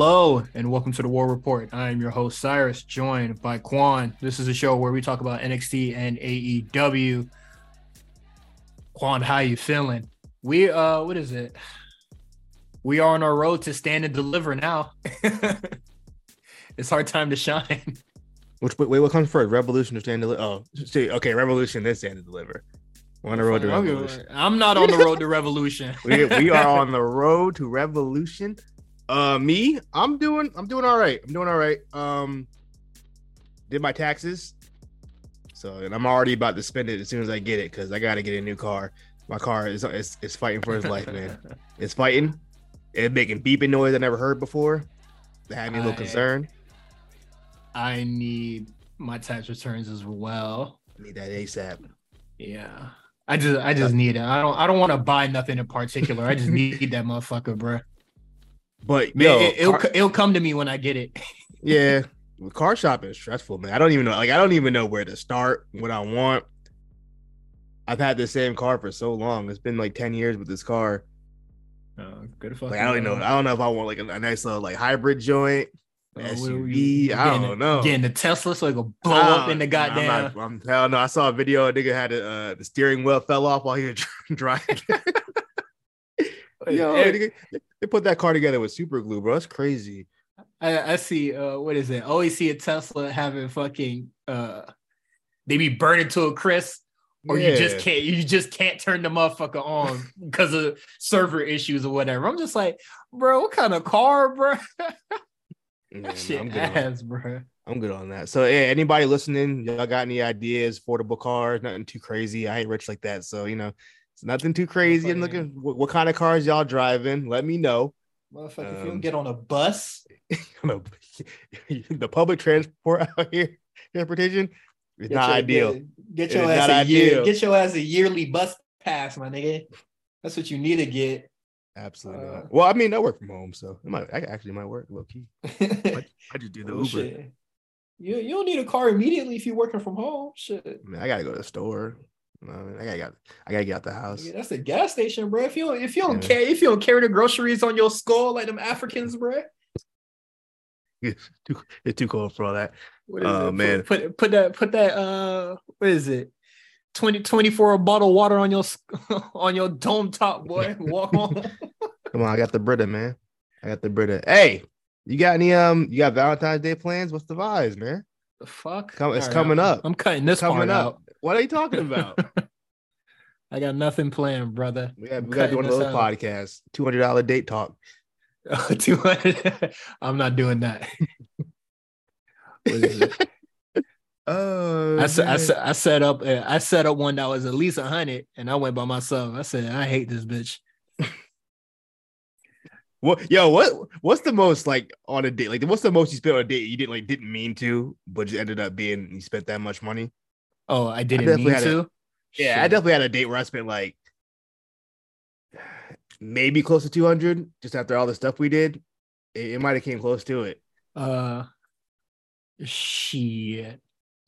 Hello and welcome to the War Report. I am your host Cyrus, joined by Quan. This is a show where we talk about NXT and AEW. Quan, how you feeling? We uh, what is it? We are on our road to stand and deliver now. it's our time to shine. Which wait, wait, what comes first? Revolution or stand deliver? Oh, see, okay, revolution then stand and deliver. We're on the road to revolution. I'm not on the road to revolution. we, we are on the road to revolution. Uh, me, I'm doing, I'm doing all right. I'm doing all right. Um, did my taxes, so and I'm already about to spend it as soon as I get it because I got to get a new car. My car is is, is fighting for his life, man. It's fighting. It's making beeping noise I never heard before. That had me a little I- concerned. I need my tax returns as well. I need that ASAP. Yeah. I just I just need it. I don't I don't want to buy nothing in particular. I just need that motherfucker, bro. But Man, yo, it, will car- it'll come to me when I get it. yeah, car shopping is stressful, man. I don't even know. Like, I don't even know where to start. What I want. I've had the same car for so long. It's been like ten years with this car. Oh, good fucking. Like, I don't know. I don't know if I want like a, a nice little like hybrid joint. Uh, SUV, I don't getting- know. Getting the Tesla so it will blow up in the I'm goddamn. not- I'm, hell no. I saw a video. A nigga had a, uh, the steering wheel fell off while he was driving. Yo, nigga, they put that car together with super glue, bro. That's crazy. I, I see. Uh, what is it? I always see a Tesla having fucking. Uh, they be burning to a crisp, or you just can't. You just can't turn the motherfucker on because of server issues or whatever. I'm just like, bro, what kind of car, bro? Yeah, no, shit I'm good on- ass, bro. I'm good on that. So, yeah, anybody listening, y'all got any ideas? Affordable cars, nothing too crazy. I ain't rich like that, so you know, it's nothing too crazy. And looking, what, what kind of cars y'all driving? Let me know. Motherfucker, if you Um, don't get on a bus, the public transport out here, transportation, is not your- ideal. Get, get your ass a year. Get your ass a yearly bus pass, my nigga. That's what you need to get. Absolutely Uh, not. Well, I mean, I work from home, so it might I actually might work low key. I I just do the Oh, Uber. shit. You you don't need a car immediately if you're working from home. Shit. I, mean, I gotta go to the store. You know I, mean? I gotta, I gotta get out the house. Nigga, That's a gas station, bro. If you don't, if you don't Yeah. care, if you don't carry the groceries on your skull like them Africans, bro. It's too, it's too cold for all that. What is Oh, it? Man. Put, put that put that uh what is it? 20 24 a bottle of water on your on your dome top, boy. Walk home. Come on, I got the Brita, man. I got the Brita. Hey, you got any um? You got Valentine's Day plans? What's the vibes, man? the fuck? Come- it's All coming I'm- up. I'm cutting this Coming part out. What are you talking about? I got nothing planned, brother. we got we got one of those podcasts. Two hundred dollar date talk. 200. I'm not doing that. What is it? Oh, I, set, I, I set up uh, I set up one that was at least a hundred, and I went by myself. I said, I hate this bitch. What yo, what what's the most like on a date? Like what's the most you spent on a date you didn't like didn't mean to, but just ended up being you spent that much money? Oh, I didn't definitely mean had a- to. Yeah, I definitely had a date where I spent like maybe close to 200 just after all the stuff we did. It, it might have came close to it. Uh, shit.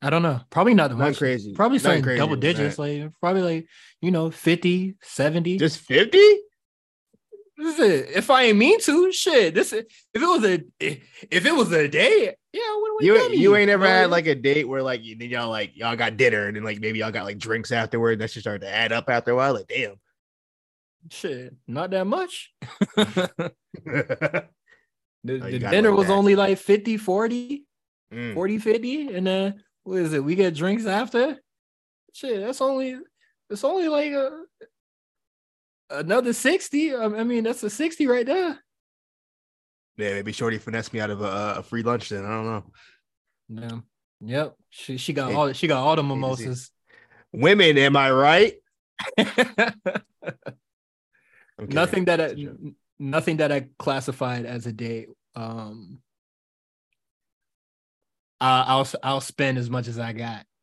I don't know. Probably not much. crazy. Probably something crazy double digits, that. like probably like you know 50, 70. Just 50? This is it. If I ain't mean to, shit. This is, if it was a if it was a date, yeah, what You ain't you ain't ever had like a date where like you, y'all like y'all got dinner and then like maybe y'all got like drinks afterward. That just started to add up after a while. Like damn. shit, not that much. the Oh, the dinner was that. only like 50, 40, Mm. 40, 50. And then what is it? We get drinks after. Shit, that's only it's only like a, another 60. I I mean, that's a 60 right there. Yeah, maybe Shorty finessed me out of a, a free lunch. Then I don't know. Yeah. Yep. She she got Hey, all she got all the mimosas. Women, am I right? I'm nothing that I, It's a joke. n- nothing that I classified as a date. Um, I, I'll I'll spend as much as I got.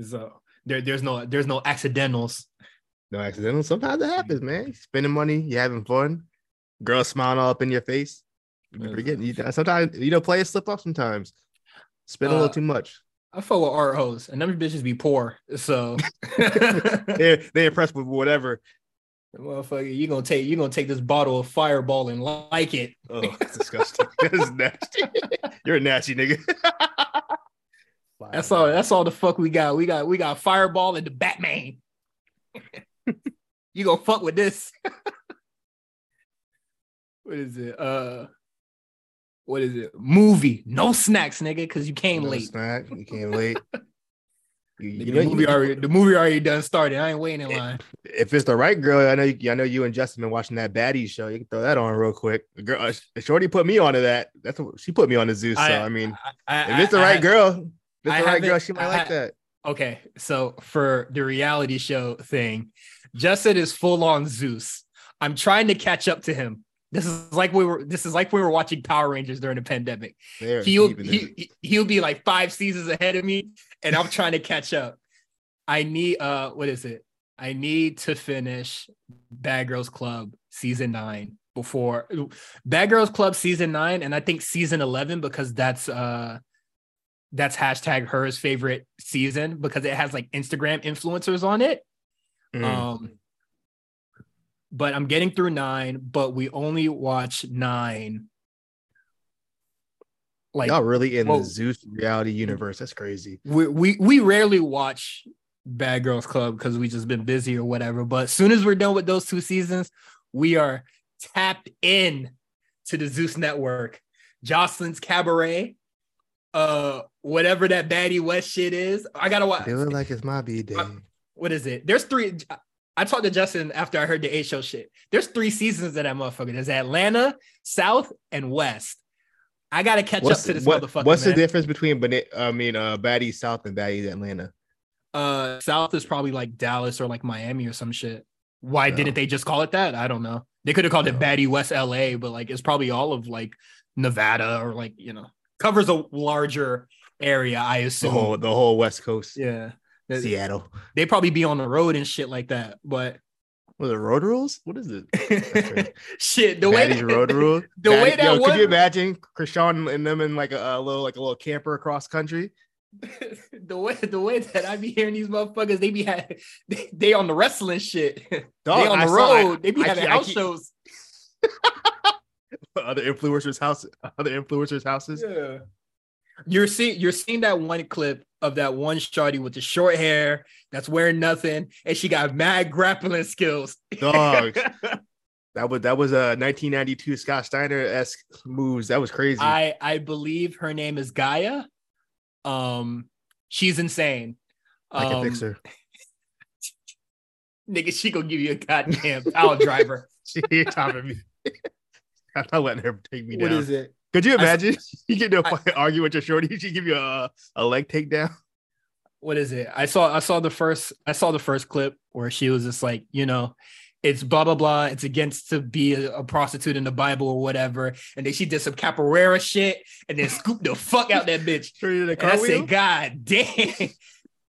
So there, there's no there's no accidentals. No accidentals. Sometimes it happens, man. Spending money, you having fun. Girl smiling all up in your face. You Yeah. forgetting. You, sometimes you know, players slip up. Sometimes spend a Uh, little too much. I fuck with art hoes, and them bitches be poor. So They're they impressed with whatever. Motherfucker, you gonna take you gonna take this bottle of fireball and like it. Oh, that's disgusting. that's nasty. You're a nasty nigga. That's all. That's all the fuck we got. We got we got Fireball and the Batman. you gonna fuck with this? what is it? Uh, what is it? Movie. No snacks, nigga, because you came No late. Snack. You came late. You, you the movie you- already the movie already done started. I ain't waiting in line. if it's the right girl, I know. You, I know you and Justin been watching that baddie show. You can throw that on real quick. The girl, uh, Shorty put me onto that. That's what she put me on the Zeus. So I, mean, I, if it's the I- right I- girl, it's I right girl, she might I like that. Okay, so for the reality show thing, Justin is full on Zeus. I'm trying to catch up to him. This is like we were. This is like we were watching Power Rangers during the pandemic. They're He'll deep in this. he, he- he'll be like five seasons ahead of me, and I'm trying to catch up. I need uh, what is it? I need to finish Bad Girls Club season nine before Bad Girls Club season nine, and I think season eleven because that's uh that's hashtag hers favorite season because it has like Instagram influencers on it. Mm. Um, but I'm getting through nine, but we only watch nine. Like Y'all really in whoa. the Zeus reality universe? That's crazy. we we we rarely watch Bad Girls Club because we just been busy or whatever. But as soon as we're done with those two seasons, we are tapped in to the Zeus network. Joseline's Cabaret, uh, whatever that Baddie West shit is. I gotta watch. Feel like it's my b day. What is it? There's three. I talked to Justin after I heard the A show shit. There's three seasons of that motherfucker. There's Atlanta, South, and West. I gotta catch What's, up to this what- motherfucker. what's the difference between I mean, uh, Baddie South and Baddie Atlanta? Uh, South is probably like Dallas or like Miami or some shit. Why No. didn't they just call it that? I don't know. They could have called it No. Baddie West LA, but like it's probably all of like Nevada or like you know covers a larger area. I The assume. whole the whole West Coast, yeah, Seattle. they'd probably be on the road and shit like that. But are the road rules? What is it? shit, the way Baddie's road rule. the way that yo, one- could you imagine Krishan and them in like a, a little like a little camper across country? the way the way that I be hearing these motherfuckers, they be ha- they, they on the wrestling shit. Dog, they on I the saw- I- road. they be I having I house shows. Other influencers' house, other influencers' houses. Yeah. You're seeing you're seeing that one clip of that one shawty with the short hair that's wearing nothing, and she got mad grappling skills. Dog. That was that was a 1992 Scott Steiner esque moves. That was crazy. I I believe her name is Gaia. Um, she's insane. I can Um, fix her. Nigga, she gonna give you a goddamn power driver. She ain't topping me. I'm not letting her take me down. What is it? Could you I- imagine? you get to a I- fight, argue with your shorty, she give you a, a leg takedown. what is it? I saw I saw the first I saw the first clip where she was just like, you know, it's blah blah blah. It's against to be a, a prostitute in the Bible or whatever. And then she did some capoeira shit and then scooped the fuck out that bitch. And I said, God damn.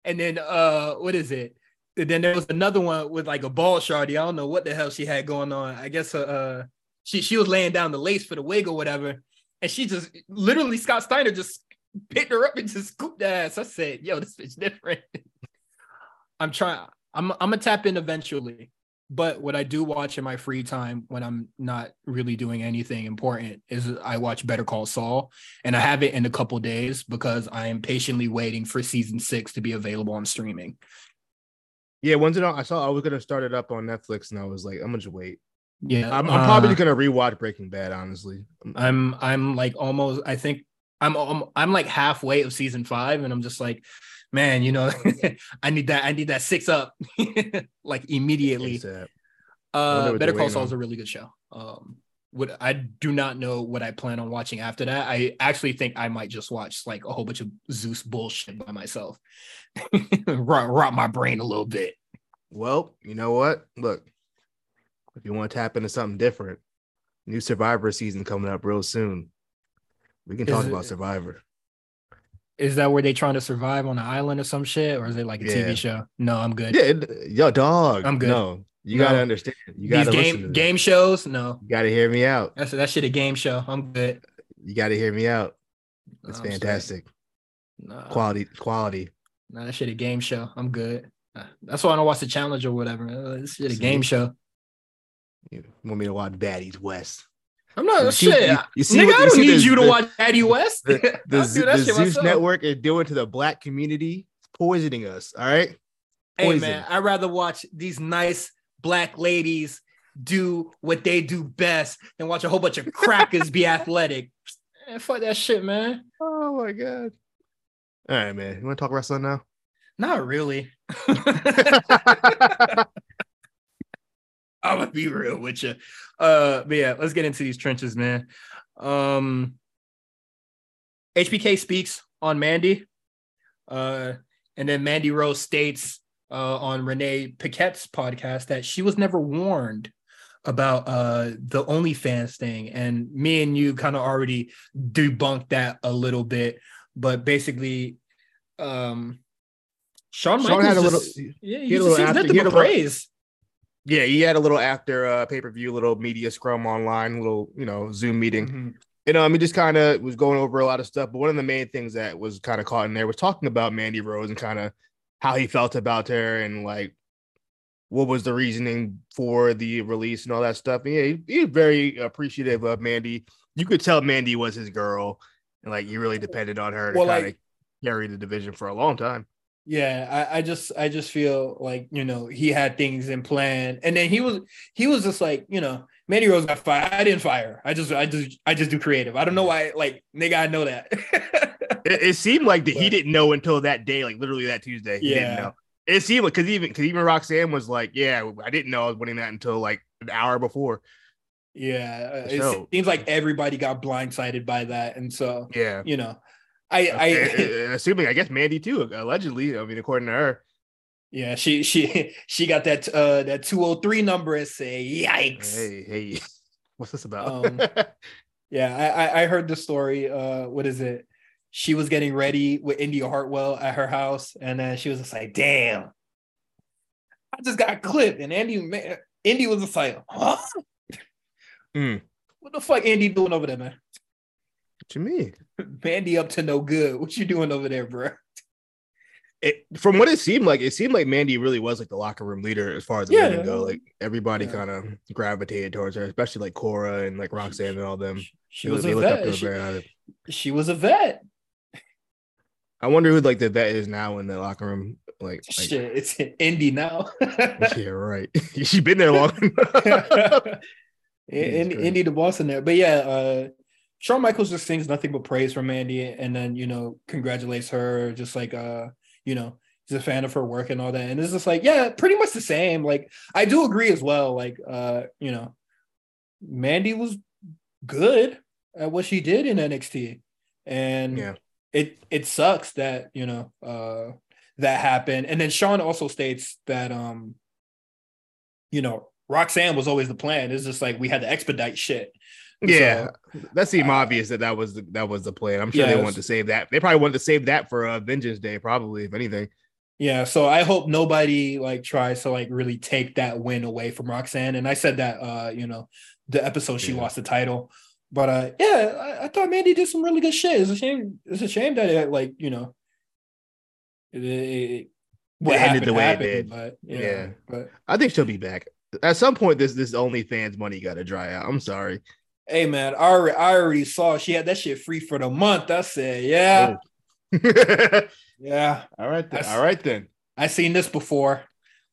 And then uh what is it? And then there was another one with like a ball shorty. I don't know what the hell she had going on. I guess uh, uh she she was laying down the lace for the wig or whatever. And she just literally Scott Steiner just picked her up and just scooped the ass. I said, yo, this bitch different. I'm trying, I'm I'm gonna tap in eventually. But what I do watch in my free time when I'm not really doing anything important is I watch Better Call Saul, and I have it in a couple days because I am patiently waiting for season six to be available on streaming. yeah, when's it on? I saw I was gonna start it up on Netflix, and I was like, I'm gonna just wait. Yeah, I'm, I'm probably uh, gonna rewatch Breaking Bad. Honestly, I'm I'm like almost I think I'm I'm, I'm like halfway of season five, and I'm just like, man, you know, I need that I need that six up like immediately. Uh, Better Call Saul is a really good show. Um, what I do not know what I plan on watching after that. I actually think I might just watch like a whole bunch of Zeus bullshit by myself, rot, rot my brain a little bit. well, you know what? Look, if you want to tap into something different, new Survivor season coming up real soon. We can talk Is about Survivor. Is that where they trying to survive on an island or some shit, or is it like a Yeah. TV show? No, I'm good. Yeah, it- yo, dog. I'm good. No, you No. gotta understand. You gotta listen game game shows, no, You gotta hear me out. that's that shit a game show. I'm good. You gotta hear me out. It's No, fantastic. Nah, Quality, quality. nah, that shit a game show. I'm good. That's why I don't watch the challenge or whatever. This shit a See? game show. You want me to watch Baddies West? I'm not You see- shit. you- you see Nigga, what- I don't see need the- you to the- watch Daddy West. The, the, I'll Z- do that the Zeus myself. Network is doing to the black community, it's poisoning us. All right. Hey Poison. man, I'd rather watch these nice black ladies do what they do best than watch a whole bunch of crackers be athletic. Man, fuck that shit, man. Oh my god. All right, man. You want to talk wrestling now? Not really. I'm gonna be real with you. Uh, but yeah, let's get into these trenches, man. Um, HBK speaks on Mandy, uh, and then Mandy Rose states uh, on Renee Paquette's podcast that she was never warned about uh the OnlyFans thing, and me and you kind of already debunked that a little bit, but basically, um, Shawn Shawn Michaels had a just- little- yeah, he he, had a little after- he had a little- praise. Yeah, he had a little after uh, pay per view, little media scrum online, little you know Zoom meeting. Mhm. You know, I mean, just kind of was going over a lot of stuff. But one of the main things that was kind of caught in there was talking about Mandy Rose and kind of how he felt about her and like what was the reasoning for the release and all that stuff. And yeah, he, he was very appreciative of Mandy. You could tell Mandy was his girl, and like he really depended on her to Well, kind of like- carry the division for a long time. Yeah, I, I just I just feel like you know he had things in plan, and then he was he was just like you know Mandy Rose got fired. I didn't fire. I just I just I just do creative. I don't know why. Like nigga, I know that. It, it seemed like that he didn't know until that day, like literally that Tuesday. He didn't Yeah. know. It seemed like because even because even Roxanne was like, "Yeah, I didn't know I was winning that until like an hour before." yeah, uh, it seems like everybody got blindsided by that, and so Yeah, you know, I I Uh, assuming I guess Mandy too, allegedly. I mean, according to her. yeah she she she got that uh that two hundred three number and say yikes. Hey, hey, what's this about? Um, Yeah, I, I I heard the story. Uh, what is it? She was getting ready with Indi Hartwell at her house, and then she was just like, "Damn, I just got clipped." And Andy, Indi was just like, "Huh? Mm. What the fuck, Andy doing over there, man? What you mean? Mandy up to no good. What you doing over there, bro?" It, from what it seemed like, it seemed like Mandy really was like the locker room leader as far as the Yeah. women go. Like everybody Yeah. kind of gravitated towards her, especially like Cora and like Roxanne and all them. She They- was a looked up to vet. She, she was a vet. I wonder who like the vet is now in the locker room. Like, like Shit, it's Indi now. yeah, right. She's been there long. Indi the boss in there. But yeah, uh Shawn Michaels just sings nothing but praise for Mandy and then you know congratulates her, just like uh, you know, he's a fan of her work and all that. And it's just like, yeah, pretty much the same. Like I do agree as well. Like uh, you know, Mandy was good at what she did in NXT. And yeah, it it sucks that you know uh that happened and then shawn also states that um you know roxanne was always the plan it's just like we had to expedite shit yeah. So, that seemed uh, obvious that that was the, that was the plan. I'm sure they wanted to save that. They probably wanted to save that for uh, Vengeance Day, probably if anything. yeah so i hope nobody like tries to like really take that win away from roxanne and i said that uh you know the episode she Yeah. lost the title but uh yeah I, I thought mandy did some really good shit it's a shame it's a shame that it like you know it, it, what It ended the way it did. but yeah, Yeah. but I think she'll be back at some point. This this OnlyFans money got to dry out. I'm sorry. Hey man, I already, I already saw she had that shit free for the month. I said, yeah, yeah. All right then. That's- All right then. I seen this before.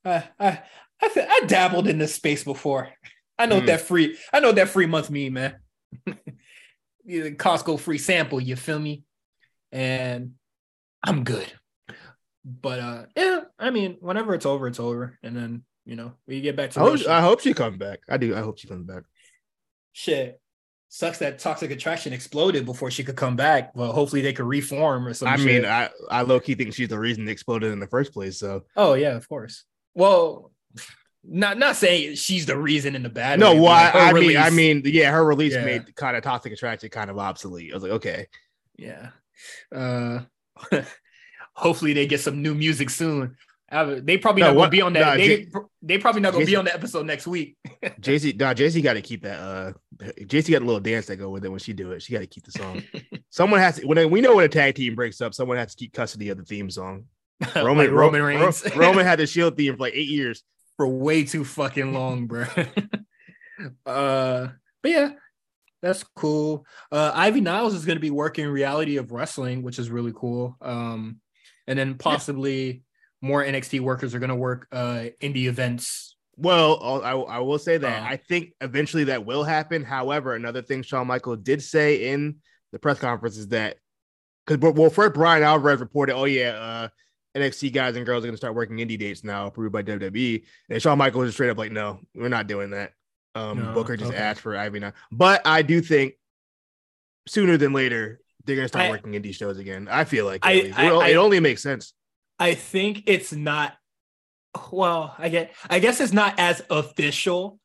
I I I, th- I dabbled in this space before. I know Mm. that free. I know that free month mean, man. Costco free sample. You feel me? And I'm good. But uh, yeah. I mean, whenever it's over, it's over, and then you know we get back to I hope. I hope she comes back. I do. I hope she comes back. shit. Sucks that toxic attraction exploded before she could come back. Well, hopefully they could reform or something. I mean, I I low key think she's the reason it exploded in the first place. So oh yeah, of course. Well, not not saying she's the reason in the bad. no, way, well, like, I, I mean, I mean, yeah, her release Yeah. made kind of toxic attraction kind of obsolete. I was like, okay, yeah. Uh, hopefully they get some new music soon. They probably No, not gonna be on that. nah, they J- they probably not gonna be on the episode next week. Jacy, nah, Jacy got to keep that. Uh, Jacy got a little dance that go with it when she do it. She got to keep the song. someone has to. When we know when a tag team breaks up, someone has to keep custody of the theme song. Roman Like Roman Ro- Reigns Ro- Roman had the Shield theme for like eight years. for way too fucking long, bro. uh, but yeah, that's cool. Uh, Ivy Niles is to be working reality of wrestling, which is really cool. Um, and then possibly yeah. More NXT workers are going to work uh indie events. Well, I, I will say that uh, I think eventually that will happen. However, another thing Shawn Michaels did say in the press conference is that because well, first Bryan Alvarez reported, oh yeah, uh, NXT guys and girls are going to start working indie dates now, approved by WWE. And Shawn Michaels was straight up like, no, we're not doing that. Um, no, Booker just okay. asked for Ivy now, but I do think sooner than later they're going to start I, working indie shows again. I feel like I, I, it only makes sense. I think it's not. Well, I get. I guess it's not as official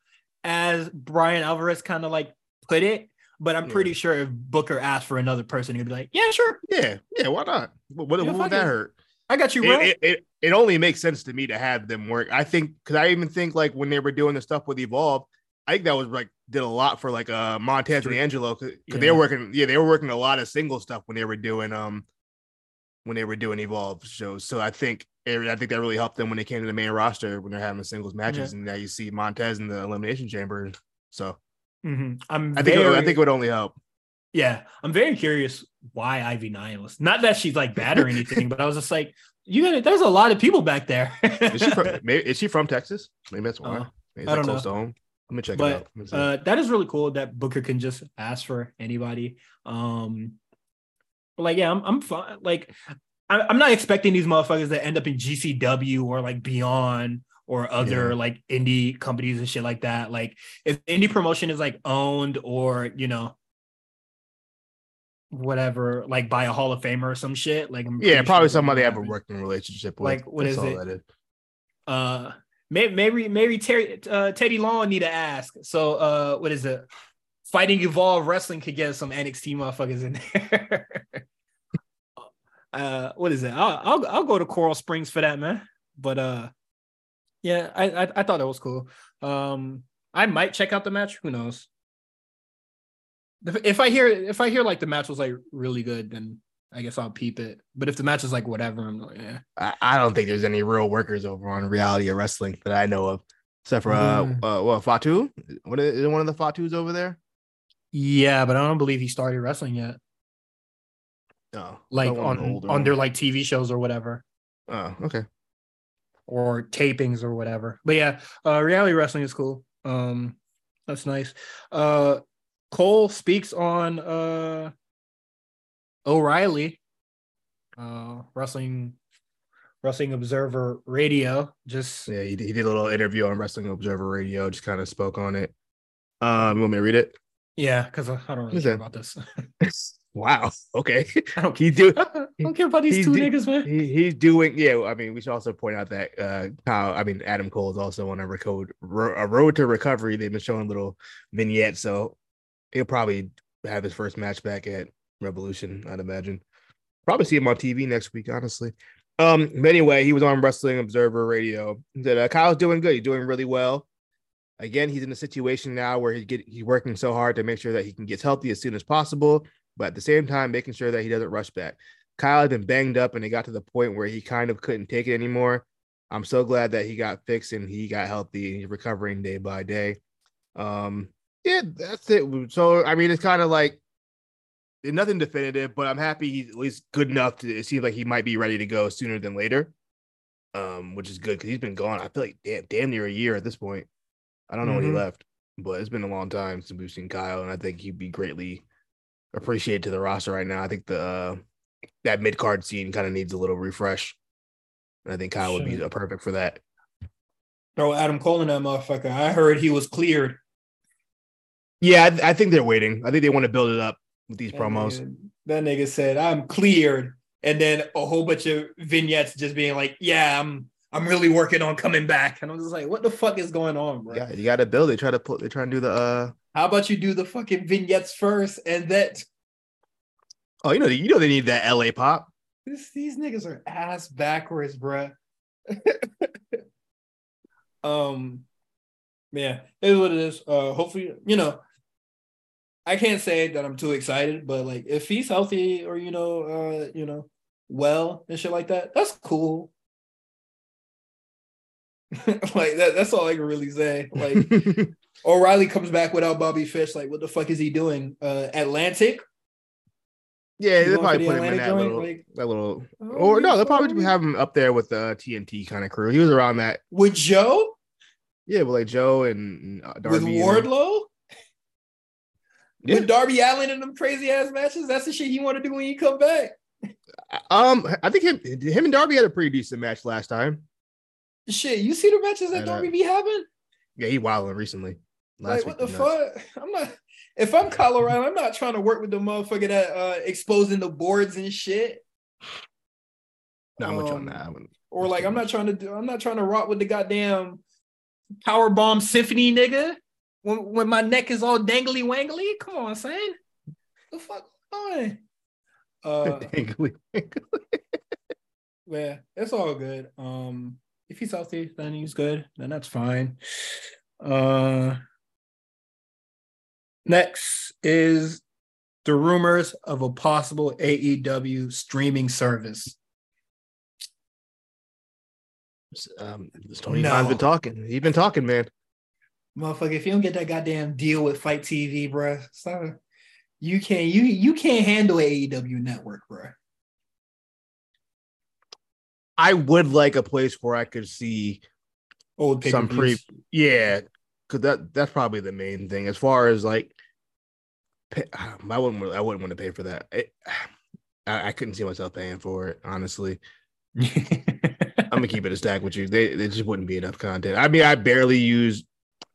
as Bryan Alvarez kind of like put it, but I'm pretty sure if Booker asked for another person, he'd be like, "Yeah, sure, yeah, yeah, why not? What, what, what would that hurt?" I got you, bro. It, it, it, only makes sense to me to have them work. I think because I even think like when they were doing the stuff with Evolve, I think that was like did a lot for like uh Montez and Angelo because yeah. they were working. Yeah, they were working a lot of single stuff when they were doing um when they were doing Evolve shows. So I think I think that really helped them when they came to the main roster when they're having singles matches, yeah. and now you see Montez in the Elimination Chamber. So mm-hmm. I'm I think very, it, I think it would only help. Yeah, I'm very curious why Ivy Niles. Not that she's like bad or anything, but I was just like, you got There's a lot of people back there. is she from? Maybe, is she from Texas? Maybe that's why. Uh, Maybe I don't know. home. Let me check but, it out. Uh, that is really cool that Booker can just ask for anybody. Um, like yeah, I'm I'm fine. Like I'm not expecting these motherfuckers to end up in GCW or like Beyond or other yeah. like indie companies and shit like that. Like if indie promotion is like owned or you know whatever, like by a Hall of Famer or some shit. Like I'm yeah, probably sure somebody have a working relationship with. Like what That's is it? Is. Uh, maybe maybe maybe Terry uh, Teddy Long need to ask. So uh, what is it? Fighting Evolve Wrestling could get some NXT motherfuckers in there. uh, what is it? I'll, I'll I'll go to Coral Springs for that, man. But uh, yeah, I I, I thought that was cool. Um, I might check out the match. Who knows? if I hear if I hear like the match was like really good, then I guess I'll peep it. But if the match is like whatever, I'm like, yeah. I, I don't think there's any real workers over on reality of wrestling that I know of, except for uh, mm. uh what Fatu? What is, is one of the Fatus over there? Yeah, but I don't believe he started wrestling yet. No, like on on their like TV shows or whatever. Oh, okay. Or tapings or whatever. But yeah, uh reality wrestling is cool. Um that's nice. Uh Cole speaks on uh O'Reilly, uh wrestling Wrestling Observer Radio. Just yeah, he, he did a little interview on Wrestling Observer Radio. Just kind of spoke on it. Um, you want me to read it? Yeah, because I, don't really care about this. wow. Okay. I don't. He do. I don't care about these two do, niggas, man. He, he's doing. Yeah. I mean, we should also point out that uh, Kyle. I mean, Adam Cole is also on a record, a road to recovery. They've been showing little vignettes, so he'll probably have his first match back at Revolution, I'd imagine. Probably see him on TV next week, honestly. Um, but anyway, he was on Wrestling Observer Radio. He said uh, Kyle's doing good. He's doing really well. Again, he's in a situation now where he get he's working so hard to make sure that he can get healthy as soon as possible, but at the same time making sure that he doesn't rush back. Kyle had been banged up and it got to the point where he kind of couldn't take it anymore. I'm so glad that he got fixed and he got healthy and he's recovering day by day. Um, yeah, that's it. So I mean, it's kind of like nothing definitive, but I'm happy he's at least good enough to. It seems like he might be ready to go sooner than later, um, which is good because he's been gone. I feel like damn, damn near a year at this point. I don't know mm-hmm. when he left, but it's been a long time since we've seen Kyle, and I think he'd be greatly appreciated to the roster right now. I think the uh, that mid card scene kind of needs a little refresh, and I think Kyle sure. would be perfect for that. Throw Adam Cole in that motherfucker. I heard he was cleared. Yeah, I, I, think they're waiting. I think they want to build it up with these that promos. Nigga, that nigga said, "I'm cleared," and then a whole bunch of vignettes just being like, "Yeah, I'm." I'm really working on coming back, and I'm just like, "What the fuck is going on, bro?" Yeah, you got to build. They try to put. They try to do the. uh How about you do the fucking vignettes first, and that? Oh, you know, you know, they need that LA pop. This, these niggas are ass backwards, bro. um, yeah, it is what it is. Uh, hopefully, you know, I can't say that I'm too excited, but like if he's healthy or you know, uh, you know, well and shit like that, that's cool. like that, that's all I can really say. Like O'Reilly comes back without Bobby Fish. Like, what the fuck is he doing? Uh Atlantic? yeah, they'll probably the put him in that little, Like- that little, Oh, or no, they'll probably have him up there with the TNT kind of crew. He was around that, With Joe? yeah, with like Joe and uh, Darby. with and. Wardlow? Yeah. With Darby Allin in them crazy ass matches? That's the shit he want to do when he come back. Um, I think him, him and Darby had a pretty decent match last time. Shit, you see the matches that. Darby be having? Yeah, he wilding recently. Last like what the nuts. fuck? I'm not. If I'm Colorado, I'm not trying to work with the motherfucker that uh exposing the boards and shit. No, I'm with you on Um, that. I wouldn't- Or like I'm not trying to do. I'm not trying to rock with the goddamn power bomb symphony nigga. When when my neck is all dangly wangly. Come on, son. The fuck on. Uh, Dangly. yeah, it's all good. Um, if he's healthy, then he's good. Then that's fine. Uh, next is the rumors of a possible AEW streaming service. um, this Tony No. Khan's been talking. He's been talking, man. Motherfucker, if you don't get that goddamn deal with FITE TV, bruh, stop. You can't you you can't handle AEW network, bruh. I would like a place where I could see Old some pre yeah because that that's probably the main thing. As far as like pay, i wouldn't i wouldn't want to pay for that. It- I, I couldn't see myself paying for it honestly. I'm gonna keep it a stack with you. They, they just wouldn't be enough content. I mean i barely use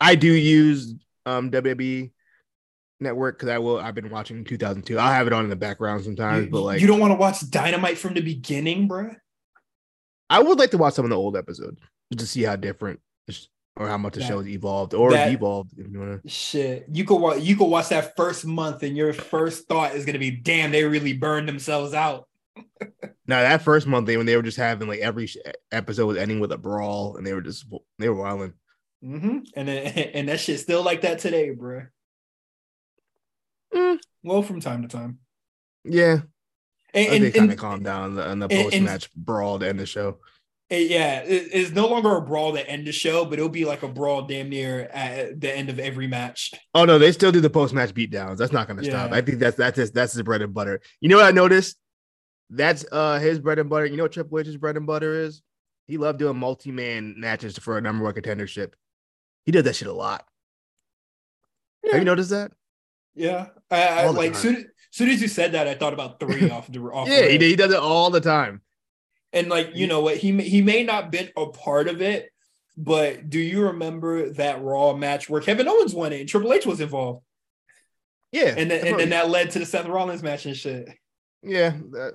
i do use um wwe network because i will i've been watching 2002 i'll have it on in the background sometimes you, but like you don't want to watch Dynamite from the beginning, bruh. I would like to watch some of the old episodes just to see how different or how much the That- show has evolved or that- devolved if you want to Shit, you could watch. You could watch that first month, and your first thought is gonna be, "Damn, they really burned themselves out." Now that first month, they when they were just having like every episode was ending with a brawl, and they were just they were wilding. hmm And then, and that shit still like that today, bruh. Mm. Well, from time to time, Yeah, and, and, think kind of calmed down on the, on the post match brawl to end the show. Yeah, it- it's no longer a brawl to end the show, but it'll be like a brawl damn near at the end of every match. Oh no, they still do the post match beatdowns. That's not going to stop. I think that's that's his, that's his bread and butter. You know what I noticed? That's uh his bread and butter. You know what Triple H's bread and butter is? He loved doing multi man matches for a number one contendership. He did that shit a lot. Have you noticed that? Yeah, I, I like soon, soon as you said that, I thought about three off the off. Yeah, the he, he does it all the time. And like you know what, he may- he may not been a part of it, but do you remember that Raw match where Kevin Owens won it and Triple H was involved, Yeah, and then and then that led to the Seth Rollins match and shit. Yeah, that,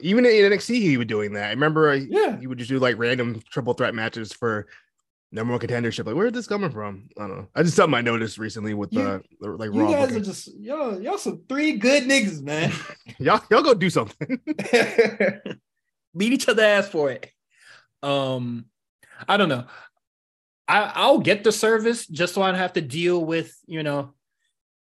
even in NXT he was doing that. I remember uh, Yeah. he would just do like random triple threat matches for number one contendership. Like, where did this coming from? I don't know. I just something I noticed recently with You- uh, the like You guys booking. are just y'all y'all some three good niggas, man. y'all y'all go do something. Beat each other ass for it. Um, I don't know. I I'll get the service just so I don't have to deal with you know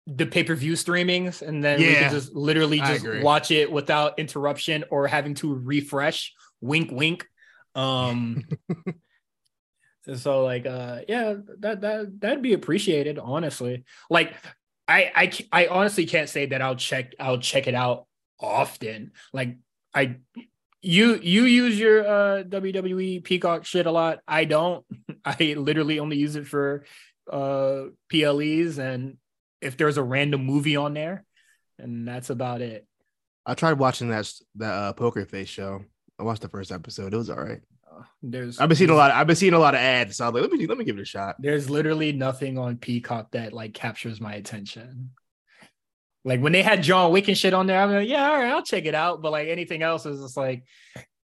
the pay per view streamings, and then we can just literally just watch it without interruption or having to refresh. Wink, wink. Um. So like, uh, yeah, that that that'd be appreciated, honestly. Like, I I I honestly can't say that I'll check I'll check it out often. Like, I you you use your uh WWE Peacock shit a lot. I don't. I literally only use it for uh PLEs and if there's a random movie on there, and that's about it. I tried watching that that uh, Poker Face show. I watched the first episode. It was all right. There's I've been seeing a lot. I've been seeing a lot of ads. So I was like, let me let me give it a shot. There's literally nothing on Peacock that like captures my attention. Like when they had John Wick and shit on there, I'm like, yeah, all right, I'll check it out. But like anything else is just like,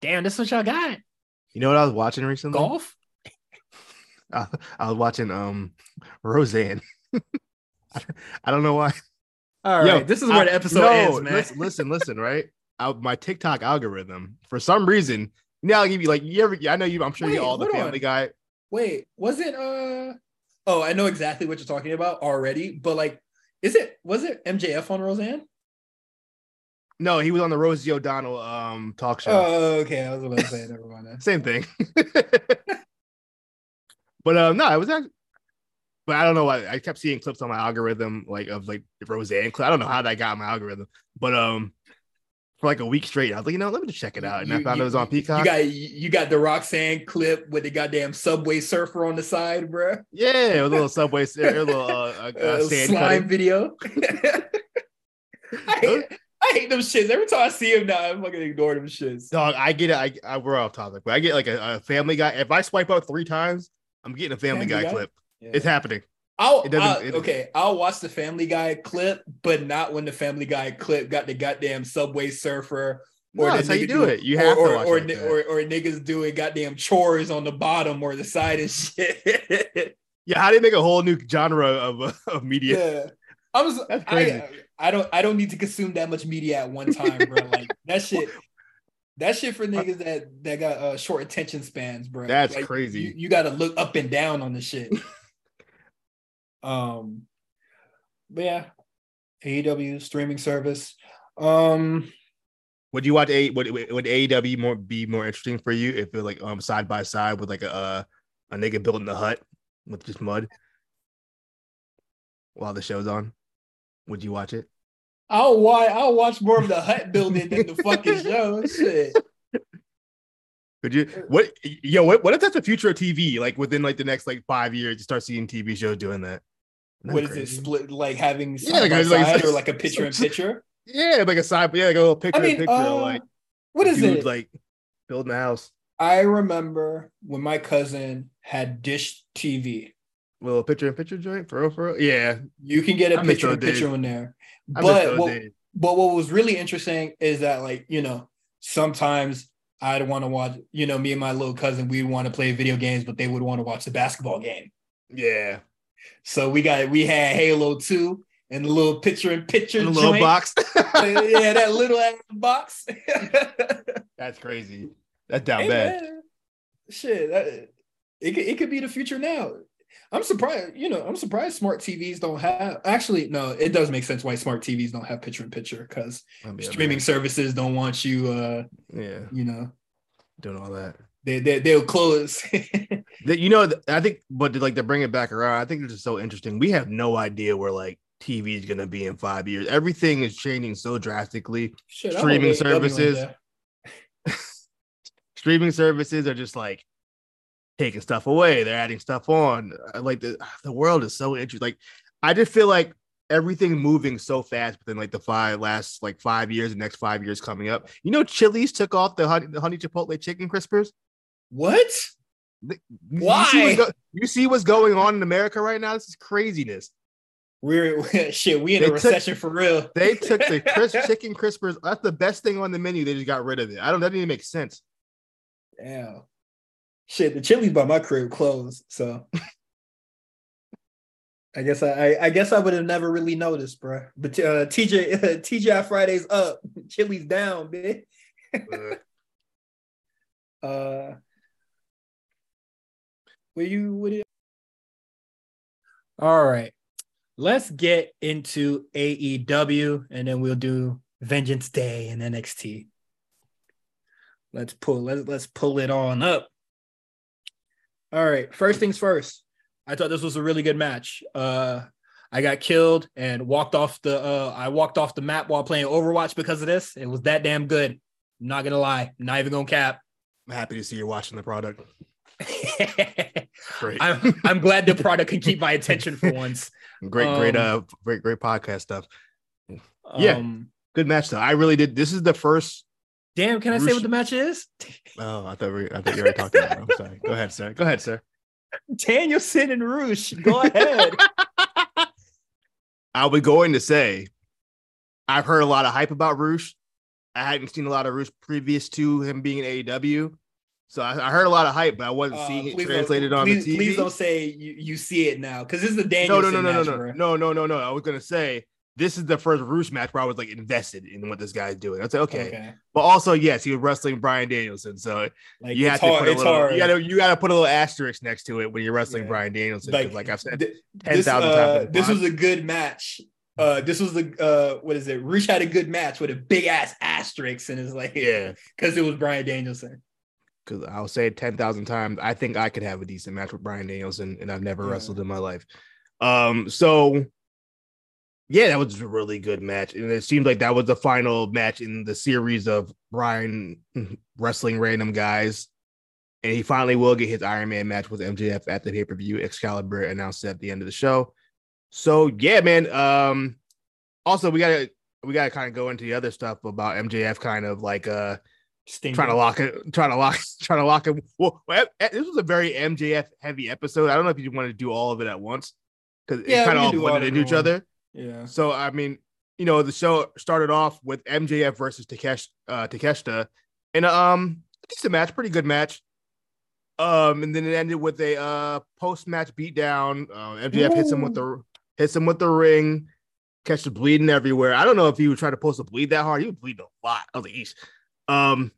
damn, this is what y'all got? You know what I was watching recently? Golf? I, I was watching um Roseanne. I don't know why. All right, Yo, this is where I- the episode no, ends, man. Listen, listen, listen, right? I, my TikTok algorithm, for some reason, now I'll give you like you ever. I know you. I'm sure you all the Family on. Guy. Wait, was it uh oh, I know exactly what you're talking about already, but like, is it was it MJF on Roseanne? No, he was on the Rosie O'Donnell um talk show. Oh, okay. I was about to say never mind. that. Same thing. But um, no, it was actually. But I don't know. why I kept seeing clips on my algorithm, like of like Roseanne clip. I don't know how that got my algorithm, but um, for like a week straight, I was like, you know, let me just check it out, and I found you- it was on Peacock. You got you got the Roxanne clip with the goddamn Subway Surfer on the side, bro. yeah, a little subway, a little uh, uh, uh, slime cutting. video. I hate, I hate them shits. Every time I see him now, I'm fucking ignore them shits. Dog, I get it. I, I we're off topic, but I get like a, a Family Guy. If I swipe up three times, I'm getting a Family, Family Guy, Guy? clip. Yeah. It's happening. I'll, I'll- okay, I'll watch the Family Guy clip, but not when the Family Guy clip got the goddamn Subway Surfer. No, that's how you do it. You have or, to or, watch or, like that. or, or niggas doing goddamn chores on the bottom or the side and shit. Yeah, how do you make a whole new genre of uh, of media? yeah. I'm just, That's crazy. I, I don't I don't need to consume that much media at one time, bro. Like that shit. That shit for niggas that that got uh, short attention spans, bro. That's Like, crazy. You, you got to look up and down on the shit. Um, but yeah, AEW streaming service. Um, Would you watch a would would AEW more be more interesting for you if it like um side by side with like a uh, a nigga building a hut with just mud while the show's on? Would you watch it? I'll watch I'll watch more of the hut building than the fucking show. Shit. Could you what yo what what if that's the future of TV? Like within like the next like five years, you start seeing TV shows doing that. What is it split like having Yeah, side like like or like a picture in picture? Yeah, like a side, yeah, like a little picture I mean, in picture, uh, like what is dude, it? like building a house, I remember when my cousin had dish TV. little picture in picture joint, for real, for real. Yeah, You can get a I picture in picture on there. But what, days. but what was really interesting is that like, you know, sometimes I'd want to watch, you know, me and my little cousin, we'd want to play video games, but they would want to watch the basketball game. Yeah, So we got we had Halo 2 and the little picture in picture in a little box. yeah, that little ass box. That's crazy. That's down Hey, bad. man, Shit, that, it could it could be the future now. I'm surprised, you know, I'm surprised smart TVs don't have actually no, it does make sense why smart TVs don't have picture in picture because streaming services don't want you uh, Yeah, you know, doing all that. They, they they'll close. That you know, I think, but to, like to bring it back around, I think it's just so interesting. We have no idea where like TV is gonna be in five years. Everything is changing so drastically. Shit, Streaming services. Streaming services are just like taking stuff away. They're adding stuff on. Uh, Like the the world is so interesting. Like I just feel like everything moving so fast within like the five last like five years, the next five years coming up. You know, Chili's took off the honey, the honey chipotle chicken crispers. What? You- You see, Why? what's go- you see what's going on in America right now? This is craziness. We're shit. We in They a took- recession for real. They took the crisp chicken crispers. That's the best thing on the menu. They just got rid of it. I don't. That didn't even make sense. Damn. Shit, the Chili's by my crib closed, so I guess I, I I guess I would have never really noticed, bro. But uh, TJ TGI Fridays up, Chili's down, bitch. Uh, you would it? All right, let's get into AEW, and then we'll do Vengeance Day and NXT. Let's pull let's let's pull it on up. All right, first things first. I thought this was a really good match. Uh I got killed and walked off the uh I walked off the map while playing Overwatch because of this. It was that damn good. I'm not gonna lie. I'm not even gonna cap. I'm happy to see you're watching the product. Great, I'm I'm glad the product can keep my attention for once. great, great, um, uh, great, great podcast stuff. Yeah. Um, Good match though. I really did. This is the first. damn, can I say what the match is? Oh, I thought we. I thought you already talked about it. I'm sorry. Go ahead, sir. Go ahead, sir. Danielson and Rush. Go ahead. I was going to say, I've heard a lot of hype about Rush. I hadn't seen a lot of Rush previous to him being in AEW. So I, I heard a lot of hype, but I wasn't Uh, seeing it translated on please, the TV. Please don't say you, you see it now because this is the Danielson no, no, no, no, no, no, no, no, no. I was gonna say this is the first Rush match where I was like invested in what this guy's doing. I was like, okay. But also, yes, he was wrestling Bryan Danielson. So Like you have to hard. put a little, hard. you gotta you gotta put a little asterisk next to it when you're wrestling Yeah. Bryan Danielson. Like, I've said th- 10,000 this, times. uh, the this was a good match. Uh, this was the uh, what is it? Rush had a good match with a big ass asterisk, and it's like yeah. because it was Bryan Danielson. Because I'll say it 10,000 times. I think I could have a decent match with Bryan Danielson, and I've never Yeah. wrestled in my life. Um, so yeah, that was a really good match. And it seemed like that was the final match in the series of Bryan wrestling random guys. And he finally will get his Iron Man match with MJF at the pay-per-view. Excalibur announced at the end of the show. So yeah, man. Um, also we gotta we gotta kind of go into the other stuff about MJF kind of like uh Sting. trying to lock it, trying to lock, trying to lock him. Well, eh, eh, this was a very MJF heavy episode. I don't know if you want to do all of it at once because Yeah, it kind of all do blended into each other. Yeah. So I mean, you know, the show started off with MJF versus Takesh, uh, Takeshita, and um, a decent match, pretty good match. Um, and then it ended with a uh post match beatdown. Uh, MJF hits him with the hits him with the ring. Catch the bleeding everywhere. I don't know if he was trying to post a bleed that hard. He was bleeding a lot. I was like, Eesh. Um,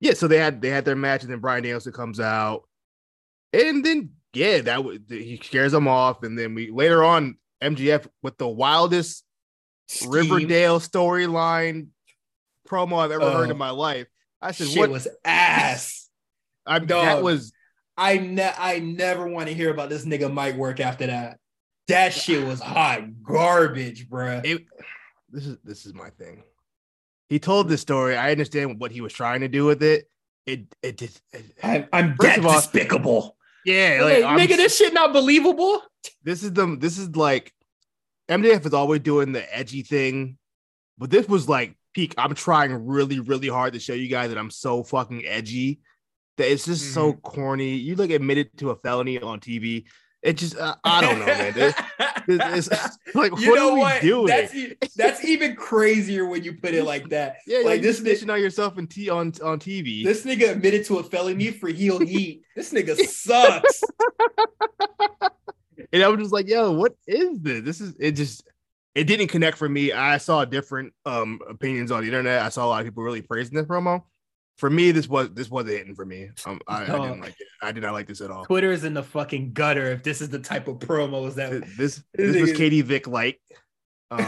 yeah. So they had they had their match, and then Bryan Danielson comes out, and then yeah, that was he scares them off, and then we later on MJF with the wildest Scheme. Riverdale storyline promo I've ever heard Oh. in my life. I said, "What?" was ass. I, that Dog. was I ne- I never want to hear about this nigga Mike work after that. That shit was hot garbage, bruh. it. This is this is my thing. He told this story. I understand what he was trying to do with it. It it just it- I, I'm that all- despicable. yeah. Like, Like, I'm- this shit not believable. this is the this is like MJF is always doing the edgy thing, but this was like peak. I'm trying really, really hard to show you guys that I'm so fucking edgy that it's just so Mm-hmm. corny. You like admitted to a felony on TV. It just uh, I don't know, man. It- it's, it's like you what know are we what? doing? That's that's even crazier when you put it like that. yeah, like like this this ni- snitching on yourself t on on TV. This nigga admitted to a felony for heel heat. This nigga sucks. and I was just like, yo, what is this? This is it just it didn't connect for me. I saw different um opinions on the internet. I saw a lot of people really praising this promo. For me, this was this wasn't hitting for me. Um, I, I didn't like it. I did not like this at all. Twitter's in the fucking gutter if this is the type of promos that This this was Katie Vick like. Um,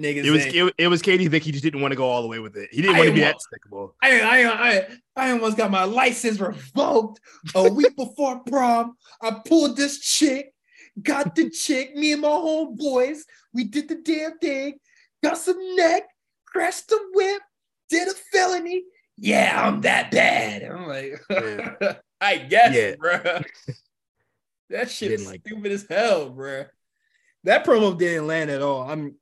niggas it was it, it was Katie Vick. He just didn't want to go all the way with it. He didn't I want to be that despicable. I, I, I, I almost got my license revoked a week before prom. I pulled this chick, got the chick, me and my homeboys. We did the damn thing, got some neck, crashed the whip, did a felony. Yeah, I'm that bad. I'm like, Yeah. I guess, Yeah. bruh. That shit is like stupid as hell, bruh. That promo didn't land at all. I'm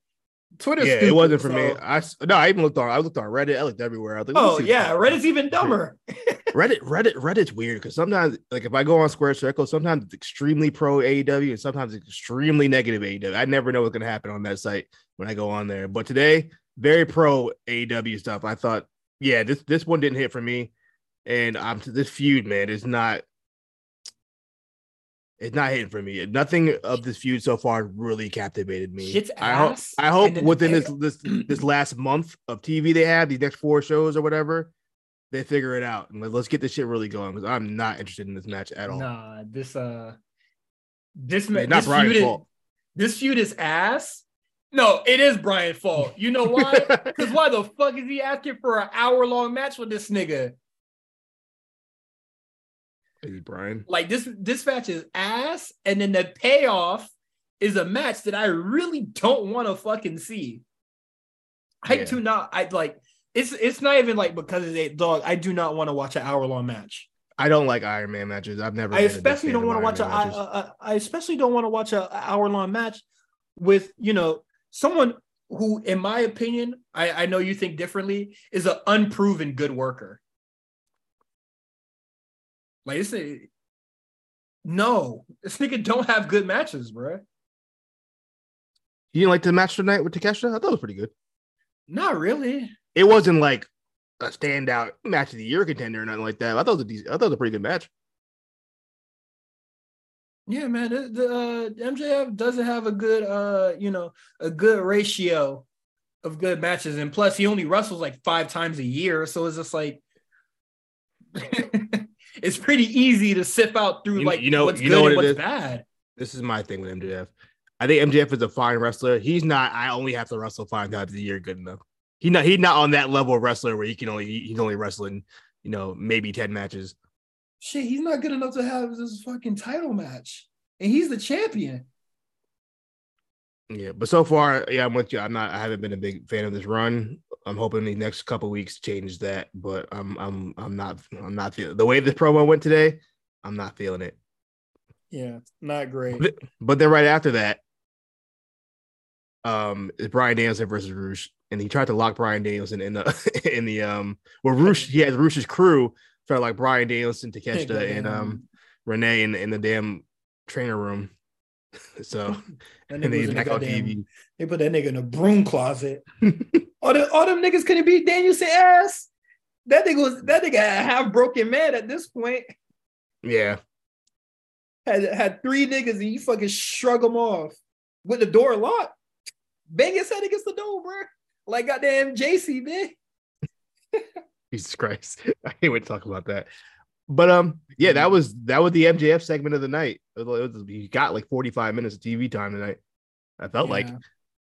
Twitter. yeah, it wasn't for me. I no, I even looked on. I looked on Reddit. I looked everywhere. I was like, Oh yeah, Reddit's even dumber. Reddit, Reddit, Reddit's weird because sometimes, like, if I go on Square Circle, sometimes it's extremely pro AEW and sometimes it's extremely negative AEW. I never know what's gonna happen on that site when I go on there. But today, very pro AEW stuff. I thought, yeah, this this one didn't hit for me, and I'm this feud, man, is not. It's not hitting for me. Nothing of this feud so far really captivated me. Shit's I hope. I hope within this this this last month of TV they have, these next four shows or whatever, they figure it out and let- let's get this shit really going because I'm not interested in this match at all. Nah, this uh, this It's not this Bryan's feud is, fault. this feud is ass. No, it is Bryan's fault. You know why? Because why the fuck is he asking for an hour long match with this nigga? Hey, Bryan. Like this, this match is ass, and then the payoff is a match that I really don't want to fucking see. I Yeah. do not. I like. It's it's not even like because it's a dog. I do not want to watch an hour long match. I don't like Iron Man matches. I've never. I a especially don't want to watch a. Matches. I, I especially don't want to watch a hour long match with you know someone who, in my opinion, I, I know you think differently, is an unproven good worker. Like this, nigga- no, this nigga don't have good matches, bro. You didn't like the match tonight with Takeshita? I thought it was pretty good. Not really. It wasn't like a standout match of the year contender or nothing like that. I thought it was a decent, I thought it was a pretty good match. Yeah, man. The, the uh, MJF doesn't have a good, uh, you know, a good ratio of good matches, and plus he only wrestles like five times a year, so it's just like it's pretty easy to sift out through You like you know- what's you good know what and what's is? bad. This is my thing with MJF. I think MJF is a fine wrestler. He's not. I only have to wrestle five times a year. Good enough. He not. He's not on that level of wrestler where he can only. He's only wrestling, you know, maybe 10 matches. Shit, he's not good enough to have this fucking title match. And he's the champion. Yeah, but so far, yeah, I'm with you. I'm not. I haven't been a big fan of this run. I'm hoping the next couple weeks change that, but I'm I'm I'm not I'm not feeling the way this promo went today. I'm not feeling it. Yeah, not great. But, but then right after that, um, is Bryan Danielson versus Rush, and he tried to lock Bryan Danielson in the in the um. Well, Rush he has Rush's crew to like Bryan Danielson, Takeshita, and um Renee in in the damn trainer room. So and they the back on TV. They put that nigga in a broom closet. all, the, all them niggas couldn't beat Danielson ass. That nigga was that nigga had half broken man at this point. Yeah, Had had three niggas and you fucking shrug them off with the door locked. Bang his head against the door, bro. Like goddamn JC, man. Jesus Christ, I can't wait to talk about that. But um, yeah, that was that was the MJF segment of the night. It was, he got like 45 minutes of TV time tonight. I felt like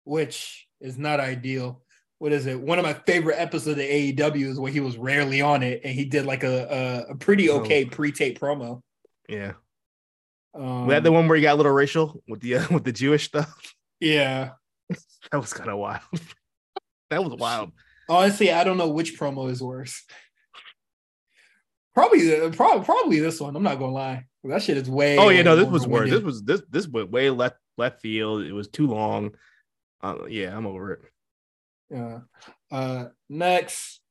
which is not ideal. What is it? One of my favorite episodes of AEW is where he was rarely on it and he did like a a, a pretty Oh. okay pre-tape promo. yeah. Um, we had the one where he got a little racial with the uh, with the Jewish stuff. yeah. That was kind of wild. that was wild. Honestly, I don't know which promo is worse. Probably, the- probably, probably this one. I'm not gonna lie. That shit is way. Oh yeah, no, this was worse. This was this this went way left left field. It was too long. Uh, yeah, I'm over it. Yeah. Uh, next,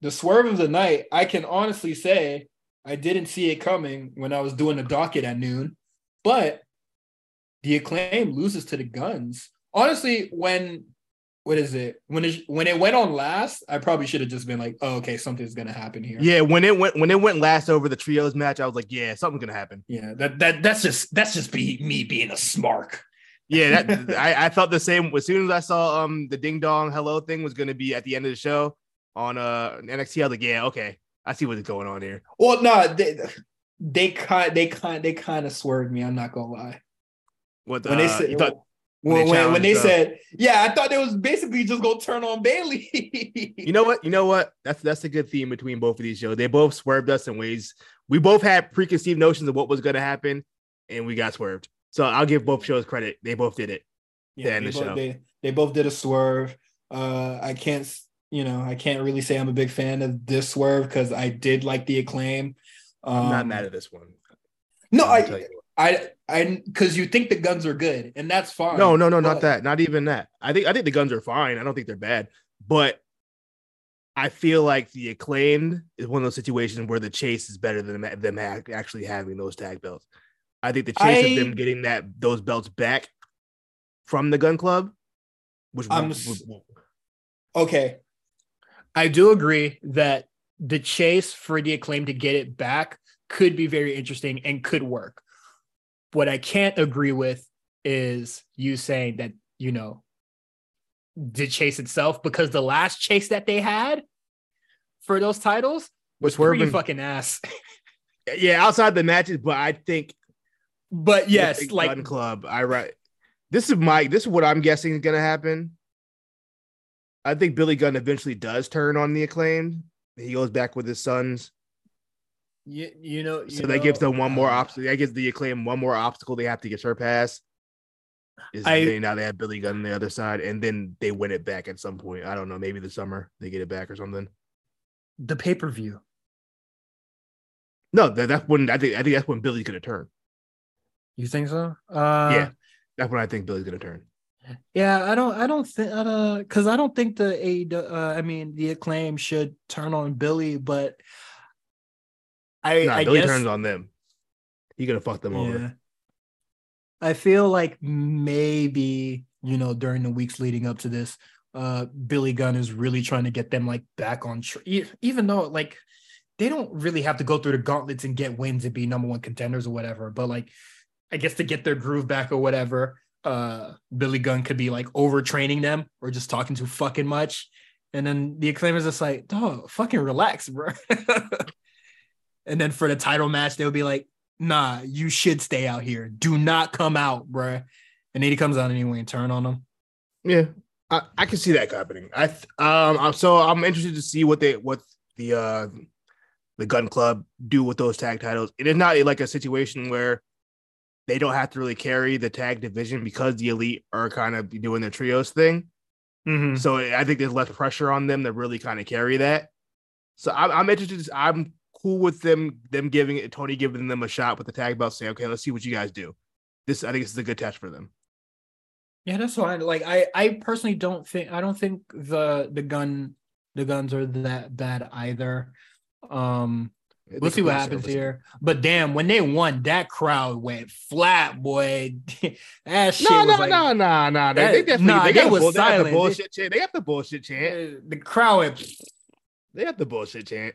the swerve of the night. I can honestly say I didn't see it coming when I was doing the docket at noon, but the acclaim loses to the guns. Honestly, when what is it? When it when it went on last, I probably should have just been like, "Oh, okay, something's gonna happen here." Yeah, when it went when it went last over the trios match, I was like, yeah, something's gonna happen. yeah. That that that's just that's just be me being a smark. Yeah, that I, I felt the same as soon as I saw um the ding dong hello thing was gonna be at the end of the show on uh NXT. I was like, yeah, okay, I see what's going on here. Well, no, they they kind they kind they kind of swerved me. I'm not gonna lie. What when they uh, said you thought- when, when they when, they said yeah, I thought they was basically just gonna turn on Bayley. you know what? You know what? That's that's a good theme between both of these shows. They both swerved us in ways we both had preconceived notions of what was gonna happen, and we got swerved. So I'll give both shows credit. They both did it. yeah, they the both, show. they they both did a swerve. Uh, I can't you know I can't really say I'm a big fan of this swerve because I did like the acclaim. Um, I'm not mad at this one. No, I. I I because you think the guns are good and that's fine. No, no, no, not that. Not even that. I think I think the guns are fine. I don't think they're bad, but I feel like the acclaimed is one of those situations where the chase is better than them, actually having those tag belts. I think the chase of them getting that those belts back from the gun club, which I'm was, Okay. I do agree that the chase for the acclaim to get it back could be very interesting and could work. What I can't agree with is you saying that, you know, the chase itself, because the last chase that they had for those titles was pretty swerving. fucking ass. yeah, outside the matches, but I think But yes, like gun club. I right. This is my. This is what I'm guessing is gonna happen. I think Billy Gunn eventually does turn on the acclaimed. He goes back with his sons. You, you know, you So that gives them one more uh, obstacle. That gives the acclaim one more obstacle they have to get surpassed. Is I- they, now they have Billy Gunn on the other side, and then they win it back at some point. I don't know, maybe the summer they get it back or something. the pay-per-view. No, that, that's when I think I think that's when Billy's gonna turn. You think so? Uh yeah, that's when I think Billy's gonna turn. Yeah, I don't, I don't think, uh, because I don't think the a, uh, I mean, the acclaim should turn on Billy, but I, Nah, I Billy guess, turns on them. He gonna fuck them over. I feel like maybe you know during the weeks leading up to this, uh, Billy Gunn is really trying to get them like back on, tr- e- even though like they don't really have to go through the gauntlets and get wins and be number one contenders or whatever, but like I guess to get their groove back or whatever, uh Billy Gunn could be like overtraining them or just talking too fucking much. And then the acclaim is just like, dog, fucking relax, bro. and then for the title match, they'll be like, nah, you should stay out here. Do not come out, bro. And then he comes out anyway and turn on them. Yeah, I, I can see that happening. I th- um I'm- so I'm interested to see what they what the uh the Gun Club do with those tag titles. It is not like a situation where they don't have to really carry the tag division because the elite are kind of doing their trios thing. Mhm. So I think there's less pressure on them to really kind of carry that. So I'm, I'm interested. I'm cool with them them giving it Tony giving them a shot with the tag belt. saying, okay, let's see what you guys do. This I think this is a good test for them. Yeah, that's why. Like I, I personally don't think I don't think the the gun the guns are that bad either. Um I we'll see what it's happens serviceable. here. But damn, when they won, that crowd went flat, boy. that shit No, was no, like no, no, no. They, that- they definitely nah, they, they got was bull, they got the silent. bullshit chant. They got the bullshit chant. the crowd went They got the bullshit chant.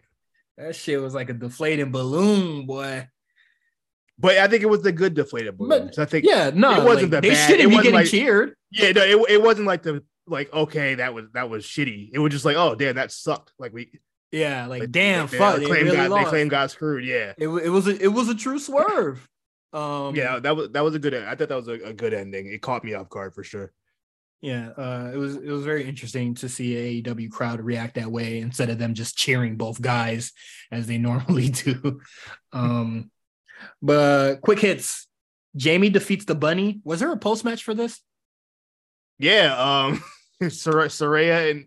That shit was like a deflating balloon, boy. But I think it was the good deflated balloon. But- I think Yeah, no, It wasn't like, that they bad. shouldn't It be getting like- cheered. yeah, no, it, it wasn't like the like okay that was that was shitty. It was just like oh damn that sucked. Like we Yeah, like, like, damn, they, fuck, they they, claim really got lost. they claim got screwed. Yeah, it, it was a, it was a true swerve. Um, yeah, that was that was a good. I thought that was a, a good ending. It caught me off guard for sure. Yeah, uh, it was it was very interesting to see a AEW crowd react that way instead of them just cheering both guys as they normally do. Um, but quick hits. Jamie defeats the bunny. Was there a post match for this? Yeah, um, Sor- Saraya and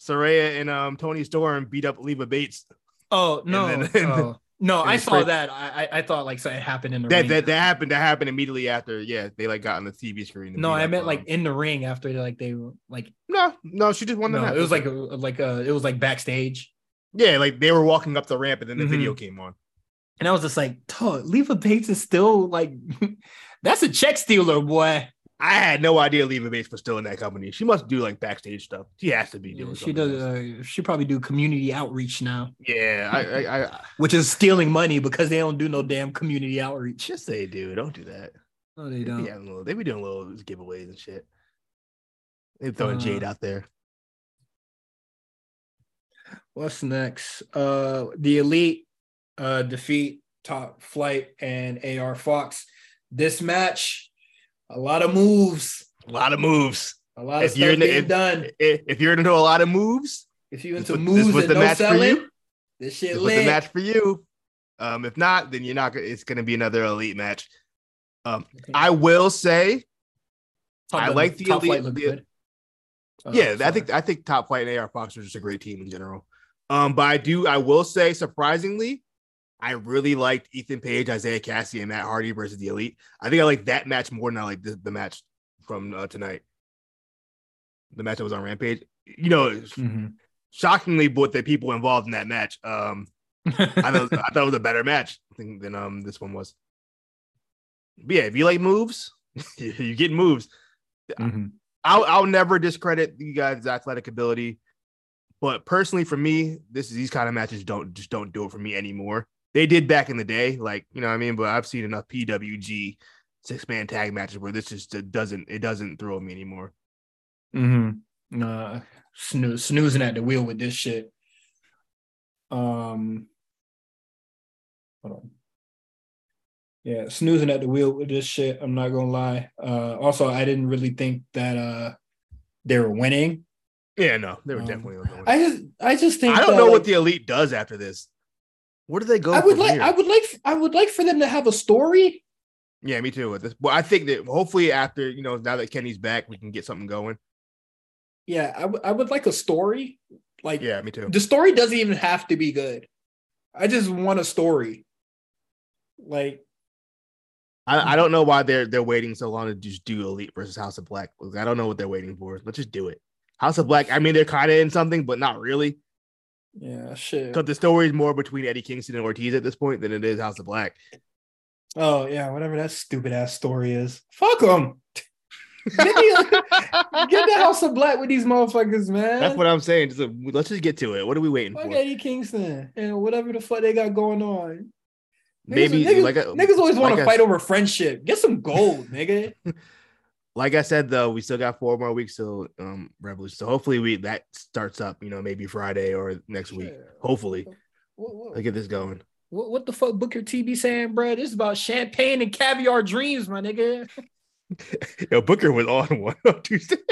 Saraya and um Toni Storm beat up Leva Bates. Oh no, then- oh, no, I saw that. I I, thought like so it happened in the That, ring. that that happened. That happened immediately after. Yeah, they like got on the TV screen. no, I meant um, like in the ring after like they were like no, no. She just won the no, match. it was like a, like uh, it was like backstage. yeah, like they were walking up the ramp and then the Mhm. video came on. And I was just like, "Tuh, Leva Bates is still like, that's a check stealer, boy. I had no idea Leva Bates was still in that company. She must do like backstage stuff. She has to be doing. she does. Uh, she probably do community outreach now, yeah, I, I, I which is stealing money because they don't do no damn community outreach. just say, dude, don't do that. No, they They don't. having little, they be doing little giveaways and shit. They throwing Uh, Jade out there. What's next? Uh, the elite uh defeat Top Flight and AR Fox. This match, a lot of moves, A lot of moves. a lot of If you're stuff in being if- done. If, if you're into a lot of moves, If you this into was- moves this was and the no match for selling, you. this shit This was the match for you. Um, if not, then you're not. gonna It's going to be another elite match. Um, I will say, Top I like the Top elite- the- good. Oh, yeah, I think I think Top Flight and AR Fox are just a great team in general. Um, but I do, I will say, surprisingly, I really liked Ethan Page, Isiah Kassidy, and Matt Hardy versus the Elite. I think I like that match more than I like the, the match from uh, tonight. The match that was on Rampage. You know, Mhm. shockingly, what the people involved in that match. Um, I thought I thought it was a better match than, um this one was. But yeah, if you like moves, you get moves. Mhm. I'll I'll never discredit you guys' athletic ability, but personally, for me, this is these kind of matches don't just don't do it for me anymore. They did back in the day, like you know what I mean. But I've seen enough PWG six man tag matches where this just doesn't it doesn't throw me anymore. Mm-hmm. Uh, snoo- snoozing at the wheel with this shit. Um, hold on. Yeah, snoozing at the wheel with this shit. I'm not gonna lie. Uh, also, I didn't really think that uh they were winning. Yeah, no, they were Um, definitely. I just, I just think I don't that, know like, what the elite does after this. Where do they go? I would like, here? I would like, I would like for them to have a story. Yeah, me too. With this, well, I think that hopefully after you know now that Kenny's back, we can get something going. Yeah, I would, I would like a story. Like, Yeah, me too. the story doesn't even have to be good. I just want a story. Like, I, I don't know why they're they're waiting so long to just do Elite versus House of Black. I don't know what they're waiting for. Let's just do it. House of Black. I mean, they're kind of in something, but not really. Yeah, shit. Because the story is more between Eddie Kingston and Ortiz at this point than it is House of Black. Oh yeah, whatever that stupid ass story is. Fuck them. Get the, get the House of Black with these motherfuckers, man. That's what I'm saying. Just, uh, let's just get to it. What are we waiting Fuck for? Eddie Kingston and whatever the fuck they got going on. Niggas, Maybe niggas, like a, niggas always want to fight over friendship. Get some gold, nigga. Like I said though, we still got four more weeks till um Revolution. So hopefully we that starts up. You know, maybe Friday or next week. Shit. Hopefully, What, what, let's get this going. what, what the fuck Booker T be saying, bro? This is about champagne and caviar dreams, my nigga. Yo, Booker was on one on Tuesday.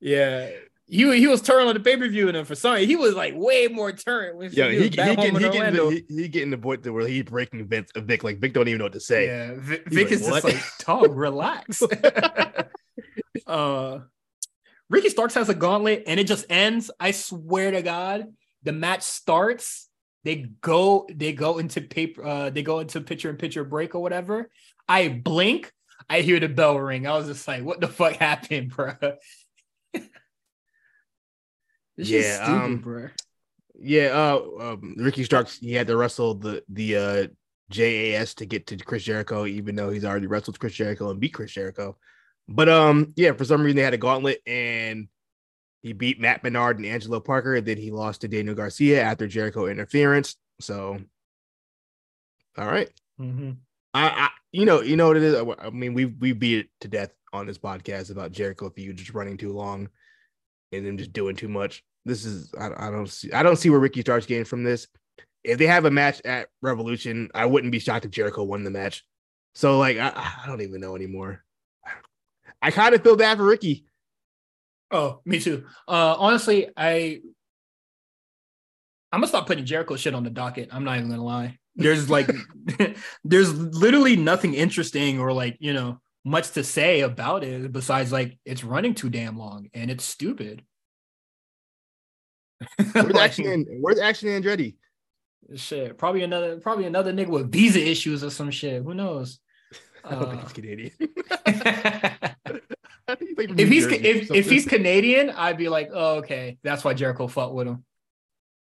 Yeah. He he was turning on the pay per view, and then for some, he was like way more turned. When Yeah, he, he, he, back getting, he, getting the, he, he getting the point to where he's breaking Vince, Vic. Like Vic don't even know what to say. Yeah, Vic, Vic like, is just like, dog, relax. uh, Ricky Starks has a gauntlet, and it just ends. I swear to God, the match starts. They go, they go into paper, uh, they go into picture and picture break or whatever. I blink, I hear the bell ring. I was just like, what the fuck happened, bro? This Yeah, stupid, um, bro. Yeah, uh, um, Ricky Starks he had to wrestle the the uh, JAS to get to Chris Jericho, even though he's already wrestled Chris Jericho and beat Chris Jericho. But um, yeah, for some reason they had a gauntlet and he beat Matt Menard and Angelo Parker, and then he lost to Daniel Garcia after Jericho interference. So, all right, Mhm. I, I you know you know what it is. I mean we we beat it to death on this podcast about Jericho feud just running too long and them just doing too much. This is I, I don't see I don't see where Ricky Starks getting from this. If they have a match at Revolution, I wouldn't be shocked if Jericho won the match. So like I, I don't even know anymore. I kind of feel bad for Ricky. Oh, me too. Uh, honestly, I I'm gonna stop putting Jericho shit on the docket. I'm not even gonna lie. There's like, there's literally nothing interesting or like you know much to say about it besides like it's running too damn long and it's stupid. Where's Like, Action and where's Action Andretti? shit, probably another probably another nigga with visa issues or some shit. Who knows? I don't think Uh, he's Canadian. if he's like New he's if, if he's Canadian, I'd be like, oh okay, that's why Jericho fought with him.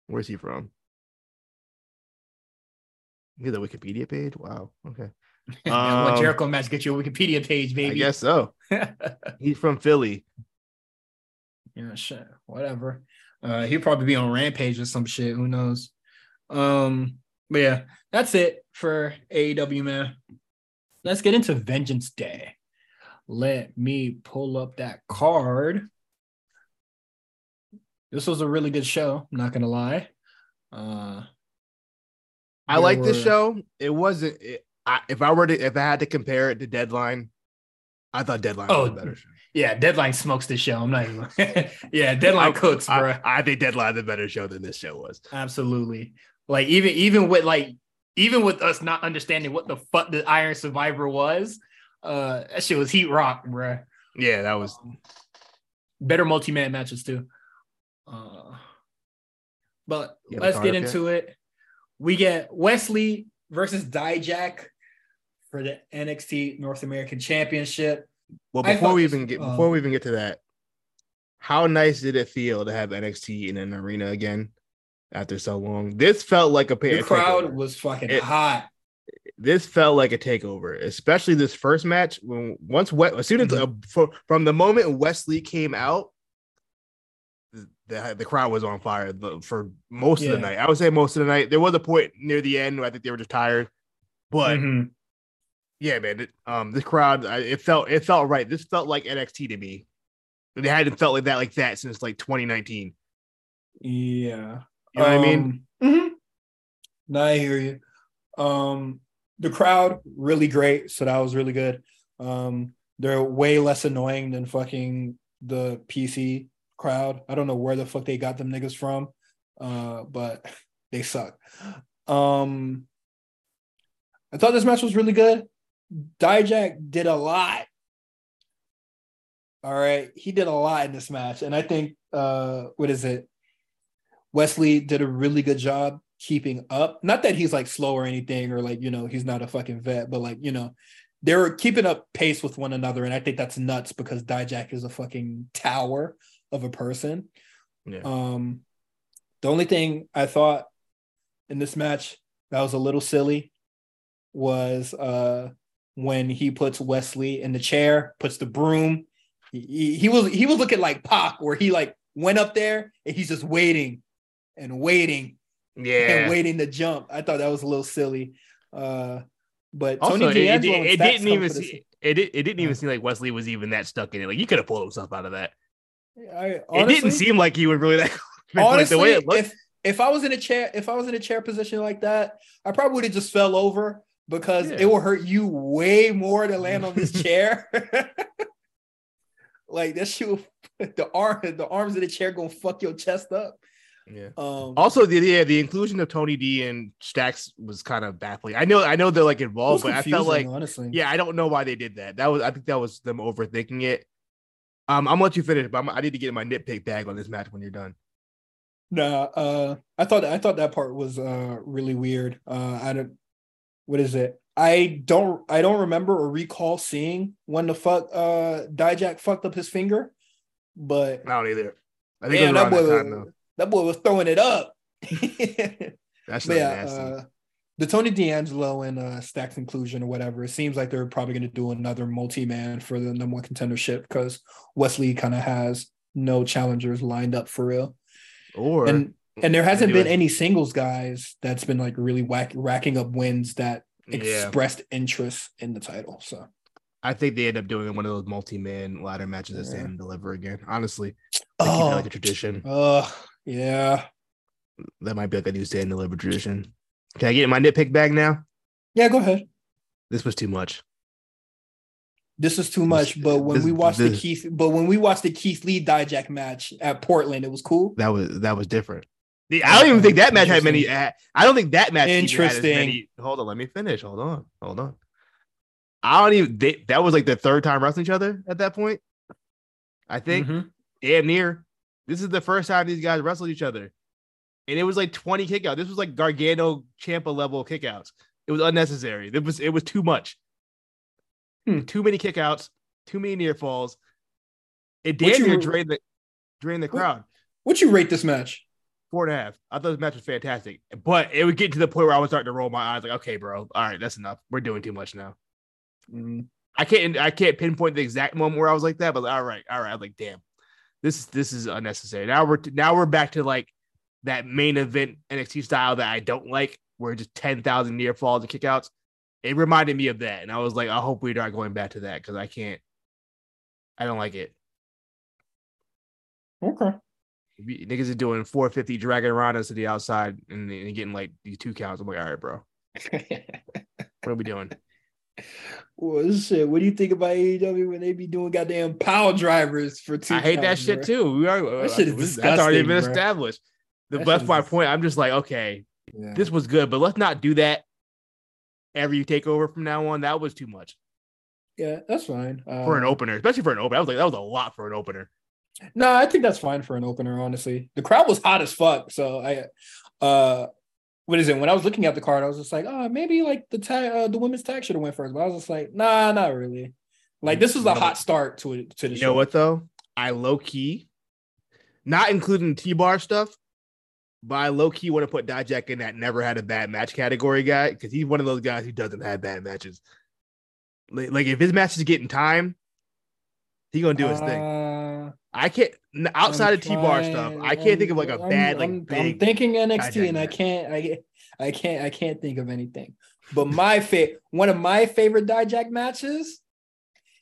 where's he from? He's a Wikipedia page. Wow. Okay. that one Um, Jericho match get you a Wikipedia page, baby. I guess so. He's from Philly. yeah, shit, whatever. Uh, he'll probably be on Rampage or some shit. Who knows? Um, but yeah, that's it for AEW, man. Let's get into Vengeance Day. Let me pull up that card. This was a really good show. I'm not gonna lie. Uh, I like this show. It wasn't. It, I, if I were to, if I had to compare it to Deadline, I thought Deadline was Oh, a better show. yeah, Deadline smokes this show. I'm not even. yeah, Deadline cooks, I, bro. I think Deadline the better show than this show was. Absolutely. Like even even with like even with us not understanding what the fuck the Iron Survivor was, uh that shit was heat rock, bruh. Yeah, that was. Better multi-man matches too. Uh but let's get into it. We get Wes Lee versus Dijak for the NXT North American Championship. Well, before thought we even get um, before we even get to that, how nice did it feel to have NXT in an arena again after so long? This felt like a, pa- The crowd takeover. was fucking It- hot. this felt like a takeover, especially this first match. When once we- as soon as Mm-hmm. uh, for, from the moment Wes Lee came out, the the, crowd was on fire the- for most of the night. I would say most of the night. There was a point near the end where I think they were just tired, but Mhm. Yeah, man, it, um, this crowd I, it felt it felt right. This felt like NXT to me. It hadn't felt like that like that since like 2019. Yeah. You know what I mean? mhm. No, I hear you. Um, the crowd really great, so that was really good. Um, they're way less annoying than fucking the PC crowd. I don't know where the fuck they got them niggas from, uh, but they suck. Um, I thought this match was really good. Dijak did a lot. All right, he did a lot in this match, and I think uh, what is it? Wes Lee did a really good job keeping up. Not that he's like slow or anything, or like, you know, he's not a fucking vet, but like, you know, they were keeping up pace with one another. And I think that's nuts because Dijak is a fucking tower of a person. Yeah. Um, the only thing I thought in this match that was a little silly was uh when he puts Wes Lee in the chair, puts the broom. He, he was he was looking like Pac, where he like went up there and he's just waiting and waiting Yeah. and waiting to jump. I thought that was a little silly. Uh, but Also, Tony it, it, it didn't even see, it, it didn't even seem like Wes Lee was even that stuck in it. Like you could have pulled himself out of that. I, it didn't seem like he was really that. like honestly, the way it looked. if if I was in a chair, if I was in a chair position like that, I probably would have just fell over because Yeah. it will hurt you way more to land on this chair. like that shit, will, the arm, the arms of the chair gonna fuck your chest up. Yeah. Um, Also, the yeah, the inclusion of Tony D and Stacks was kind of baffling. I know, I know they're like involved, but I felt like, honestly, yeah, I don't know why they did that. That was, I think that was them overthinking it. Um, I'm gonna let you finish, but I'm, I need to get my nitpick bag on this match when you're done. Nah, uh, I thought I thought that part was uh really weird. Uh, I don't. What is it? I don't. I don't remember or recall seeing when the fuck uh Dijak fucked up his finger, but I don't either. I think was that boy, that time was, that boy was throwing it up. That's not yeah, nasty. uh, the Tony D'Angelo and uh, Stacks inclusion or whatever. It seems like they're probably going to do another multi-man for the number one contendership because Wes Lee kind of has no challengers lined up for real, or and and there hasn't been any singles guys that's been like really whack, racking up wins that yeah, expressed interest in the title. So I think they end up doing one of those multi-man ladder matches Yeah. stand and deliver again. Honestly, it oh, like a tradition. uh, yeah, That might be like a new stand and deliver tradition. Can I get my nitpick bag now? yeah. Go ahead. This was too much. This is too much, but when this- we watched the Keith, but when we watched the Keith Lee Dijak match at Portland, it was cool. That was that was different. The- I don't even think that match had many. I don't think that match even had as Interesting. many- hold on, let me finish. Hold on, hold on. I don't even. They, that was like the third time wrestling each other at that point. I think Mhm. damn near. This is the first time these guys wrestled each other, and it was like twenty kickouts. This was like Gargano Ciampa level kickouts. It was unnecessary. It was it was too much. Hmm. Too many kickouts. Too many near falls. It What damn near drained the drained the What- crowd. What you rate this match? Four and a half. I thought this match was fantastic, but it would get to the point where I was starting to roll my eyes. Like, okay, bro, all right, that's enough. We're doing too much now. Mm, I can't, I can't pinpoint the exact moment where I was like that, but all right, all right. I'm like, damn, this is this is unnecessary. Now we're now we're back to like that main event NXT style that I don't like, where just ten thousand near falls and kickouts. It reminded me of that, and I was like, I hope we aren't going back to that because I can't. I don't like it. Okay. Niggas are doing 450 dragging Rondas to the outside and, and getting like these two counts. I'm like, all right, bro, what are we doing? well, shit. What do you think about AEW when they be doing goddamn power drivers for two? I hate that shit bro? too. We are, That shit is that's already been bro. established. The, That that's my point. I'm just like, okay, Yeah. this was good, but let's not do that every takeover from now on. That was too much yeah, that's fine. Uh, for an opener, especially for an opener. I was like, that was a lot for an opener. No, I think that's fine for an opener, honestly. The crowd was hot as fuck. So I uh what is it? When I was looking at the card, I was just like, oh, maybe like the tag uh, the women's tag should have went first. But I was just like, nah, not really. Like this was a hot start to it to the You show. You know what though? I low key, not including T bar stuff, but I low key want to put Dijak in that never had a bad match category guy because he's one of those guys who doesn't have bad matches. Like, like if his match is getting time, he gonna do his thing. Uh, I can't outside I'm of T bar stuff. I can't think of like a I'm- bad like I'm, I'm thinking NXT, and I can't. I I can't. I can't think of anything. But my favorite, one of my favorite Dijak matches,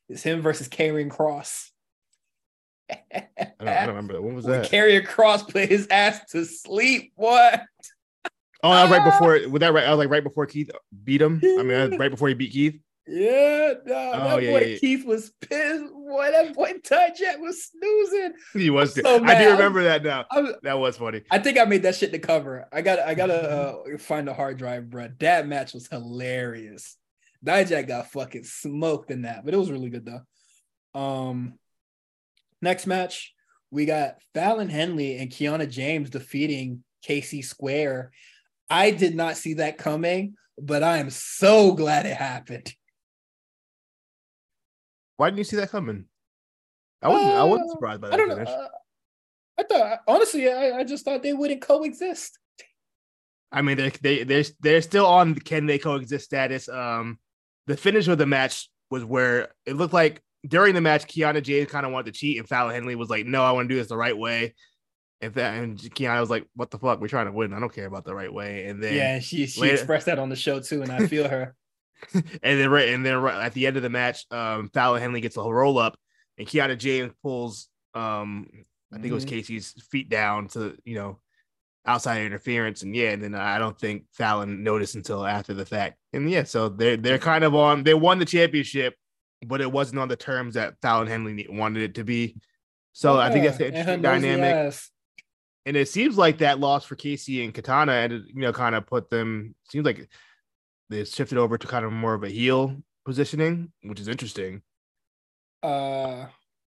is him versus Karrion Kross. I don't, I don't remember when was When that. Karrion Kross put his ass to sleep. What? Oh, that was right Ah! before. With that right? I was like right before Keith beat him. I mean, that right before he beat Keith. Yeah, no, Oh, that yeah, boy yeah. Keith was pissed. Boy, that boy Dijak was snoozing. He was. So I do remember that now. Was, That was funny. I think I made that shit the cover. I got I gotta uh, find the hard drive, bro. That match was hilarious. Dijak got fucking smoked in that, but it was really good though. Um, next match we got Fallon Henley and Kiana James defeating Casey Square. I did not see that coming, but I am so glad it happened. Why didn't you see that coming? I wasn't. I wasn't Uh, surprised by I that don't know. finish. uh, I thought honestly, I, I just thought they wouldn't coexist. I mean, they they they're they're still on the can they coexist status. Um, the finish of the match was where it looked like during the match, Kiana James kind of wanted to cheat, and Fallon Henley was like, "No, I want to do this the right way." And, that, and Kiana was like, "What the fuck? We're trying to win. I don't care about the right way." And then yeah, she she later- expressed that on the show too, and I feel her. and then right and then right at the end of the match, um, Fallon Henley gets a roll up, and Kiana James pulls um, I think it was Mhm. Casey's feet down to you know outside interference, and yeah, and then I don't think Fallon noticed until after the fact, and yeah, so they're they're kind of on they won the championship, but it wasn't on the terms that Fallon Henley wanted it to be. So I think that's Yeah, her interesting dynamic. ass. And it seems like that loss for Casey and Katana and you know kind of put them seems like they shifted over to kind of more of a heel positioning, which is interesting. Uh,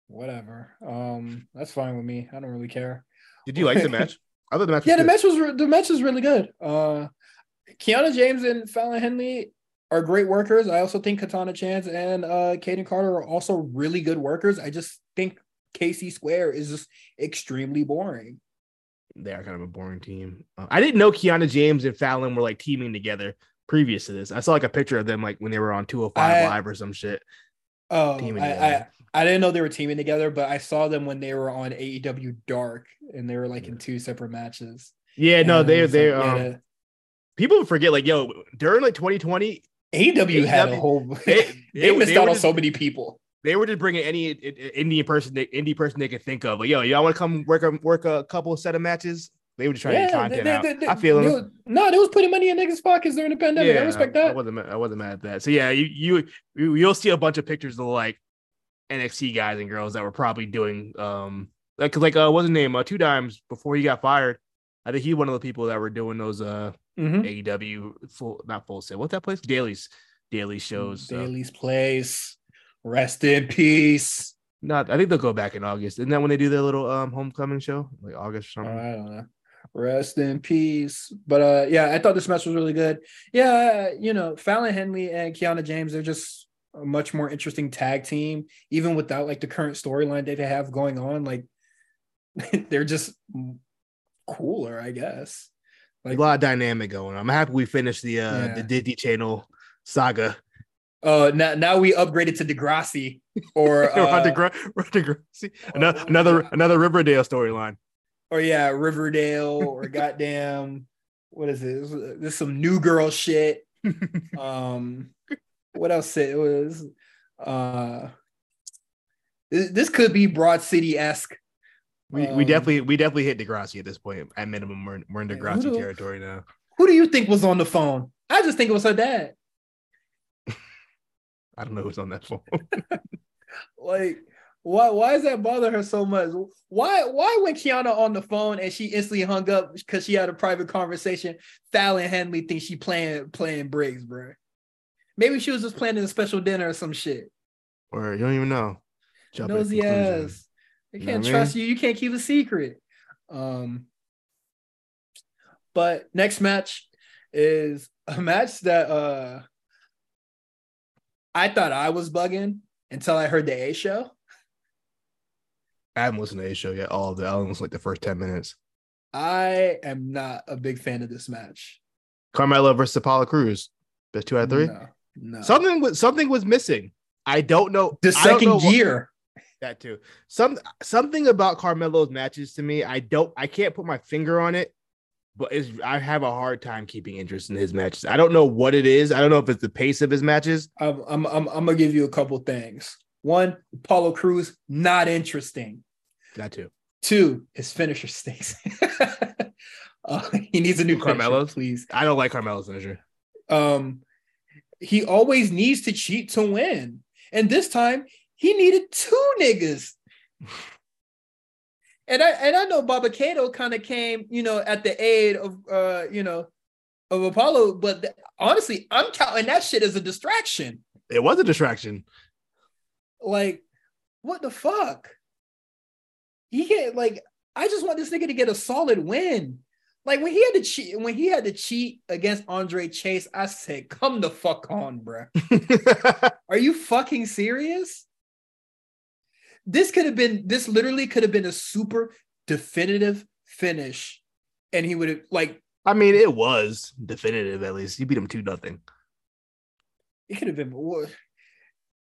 whatever. Um, that's fine with me. I don't really care. Did you like the match? I thought the match. Yeah, the match was re- the match was really good. Uh, Kiana James and Fallon Henley are great workers. I also think Katana Chance and uh Kayden Carter are also really good workers. I just think KC Square is just extremely boring. They are kind of a boring team. Uh, I didn't know Kiana James and Fallon were like teaming together previous to this. I saw like a picture of them like when they were on 205 I- Live or some shit. Oh, I, I. I didn't know they were teaming together, but I saw them when they were on AEW Dark and they were like in two separate matches. Yeah, no, they they like, um, yeah, people forget like yo during like 2020 AEW had a whole they- they, they- missed they out on just- so many people. they were just bringing any Indian person, they- indie person they could think of. Like, yo, y'all want to come work a work a couple set of matches? They were just trying to get content out. I feel they was- no, they was putting money in niggas' pockets during the pandemic. I respect that. I wasn't I wasn't mad at that. So yeah, you you you- you'll see a bunch of pictures of like NXT guys and girls that were probably doing um like like uh what's his name uh two dimes before he got fired. I think he one of the people that were doing those uh Mhm. AEW full not full set. What's that place? Dailies, daily shows. so- Daily's Place. Rest in peace. Not, I think they'll go back in August. Isn't that when they do their little um homecoming show, like August or Oh, something? I don't know. Rest in peace. But uh yeah, I thought this match was really good. Yeah, you know, Fallon Henley and Kiana James, they're just a much more interesting tag team, even without like the current storyline that they have going on. Like they're just cooler, I guess. Like a lot of dynamic going. on. I'm happy we finished the uh Yeah. the Disney Channel saga. Uh now now we upgraded to Degrassi or uh, to Gra- we're on to Gra- see, another another another Riverdale storyline. Or yeah, Riverdale or goddamn what is it? This this is some new girl shit. um what else it was uh this, this could be broad city esque We we Um, definitely we definitely hit Degrassi at this point. At minimum, we're we're in Yeah, who Degrassi territory now. who do you think was on the phone i just think it was her dad I don't know who's on that phone. like why why does that bother her so much why why when kiana on the phone and she instantly hung up because she had a private conversation fallon henley thinks she playing playing briggs bro maybe she was just planning a special dinner or some shit or you don't even know. Jump nosy ass. They You know can't what I trust you. You can't keep a secret. Um, but next match is a match that uh I thought I was bugging until I heard the A show. I haven't listened to a show yet. All of the I only listened like the first ten minutes. I am not a big fan of this match. Carmelo versus Apollo Crews. Best two out of three. No, no. Something was something was missing. I don't know. the know second what- gear. that too. Some something about Carmelo's matches to me. I don't. I can't put my finger on it, but it's, I have a hard time keeping interest in his matches. I don't know what it is. I don't know if it's the pace of his matches. I'm, I'm, I'm, I'm gonna give you a couple things. One, Apollo Crews, not interesting. That too. Two, his finisher stinks. uh, he needs a new Carmelo's? Please. I don't like Carmelo's finisher. Um, he always needs to cheat to win, and this time he needed two niggas. And I and I know Baba kind of came, you know, at the aid of uh, you know, of Apollo, but th- honestly, I'm counting that shit as a distraction. It was a distraction. Like, what the fuck? He can't like. I just want this nigga to get a solid win. Like when he had to cheat, when he had to cheat against Andre Chase, I said, "Come the fuck on, bruh. Are you fucking serious? This could have been. This literally could have been a super definitive finish, and he would have like. I mean, it was definitive. At least you beat him two nothing. It could have been. wha-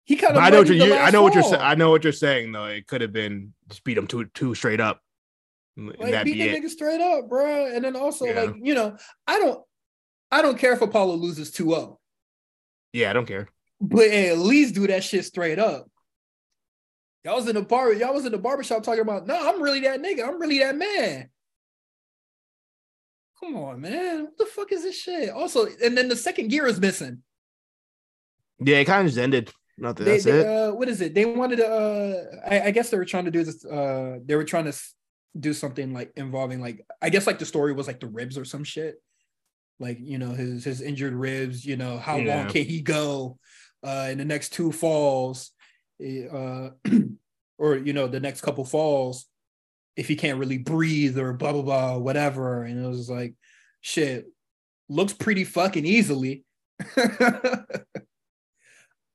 He kind of. I know what you're. you- I know what you're. sa- I know what you're saying though. It could have been just beat him two two straight up. Like that beat be the nigga straight up, bro. And then also Yeah. like you know, I don't, I don't care if Apollo loses 2-0, Yeah, I don't care. but at least do that shit straight up. Y'all was in the bar, y'all was in the barbershop talking about, no, I'm really that nigga, I'm really that man. Come on, man. What the fuck is this shit? Also, and then the second gear is missing. Yeah, it kind of just ended. Nothing. They, That's they, it. uh, what is it? They wanted to. Uh, I, I guess they were trying to do this. Uh, they were trying to do something like involving like I guess like the story was like the ribs or some shit. Like you know his his injured ribs. You know how Yeah. long can he go uh, in the next two falls, eh, uh, or you know the next couple falls if he can't really breathe or blah blah blah whatever. And it was like shit looks pretty fucking easily.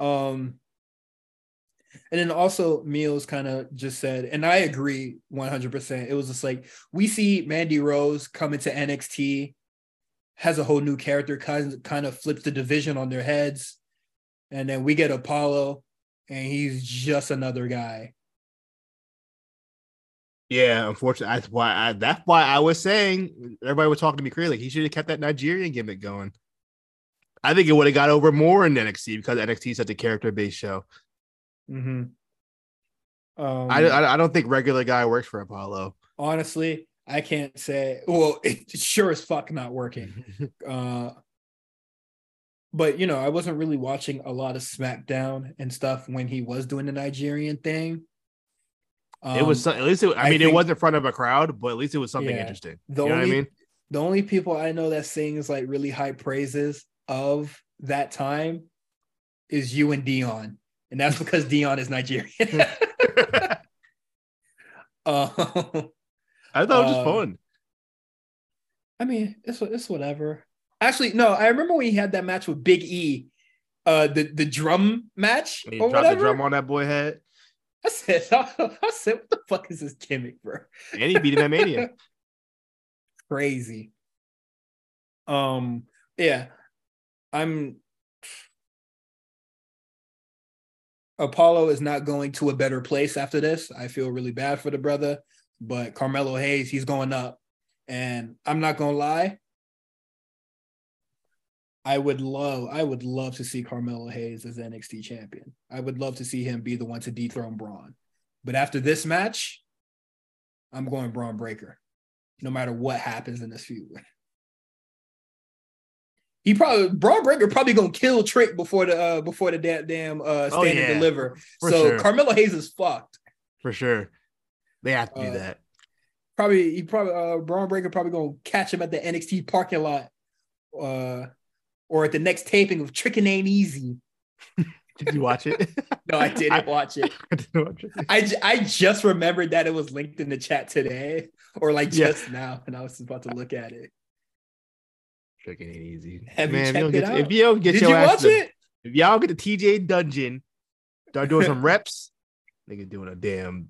um and then also Meals kind of just said, and I agree 100%. It was just like we see Mandy Rose come into NXT, has a whole new character, kind kind of flips the division on their heads, and then we get Apollo, and he's just another guy. Yeah, unfortunately, that's why I that's why I was saying everybody was talking to me crazy. He should have kept that Nigerian gimmick going. I think it would have got over more in NXT because NXT is such a character based show. Mm-hmm. Um, I, I I don't think regular guy works for Apollo. honestly, I can't say. Well, it's sure as fuck not working. uh but you know i wasn't really watching a lot of smackdown and stuff when he was doing the nigerian thing it was Um, some- at least it, I I mean it think- was in front of a crowd, but at least it was something Yeah. interesting. the you know only what I mean? the only people i know that sings like really high praises of that time is you and dion and that's because dion is nigerian uh, I thought it was just Uh, fun. I mean, it's it's whatever. Actually, no, I remember when he had that match with Big E, uh, the the drum match He or dropped the drum on that boy head, I said, I said, what the fuck is this gimmick, bro? and he beat him at Mania. Crazy. Um, yeah, I'm. Apollo is not going to a better place after this. I feel really bad for the brother, but Carmelo Hayes, he's going up. And I'm not gonna lie. I would love, I would love to see Carmelo Hayes as NXT champion. I would love to see him be the one to dethrone Bron. But after this match, I'm going Bron Breakker, no matter what happens in this feud. He probably Bron Breakker probably gonna kill Trick before the uh, before the damn damn uh, stand Oh, and deliver. For so sure. Carmelo Hayes is fucked. for sure. They have to do Uh, that. Probably he probably uh, Bron Breakker probably gonna catch him at the NXT parking lot, uh, or at the next taping of Trickin' Ain't Easy. Did you watch it? No, I didn't watch it. I didn't watch it. I, j- I just remembered that it was linked in the chat today, or like Yeah. just now, and I was about to look at it. Tricking ain't easy. Have you Man, if checked don't it get, out? if you don't get Did your you ass watch to- it? if y'all get the TJ dungeon, start doing some reps, nigga doing a damn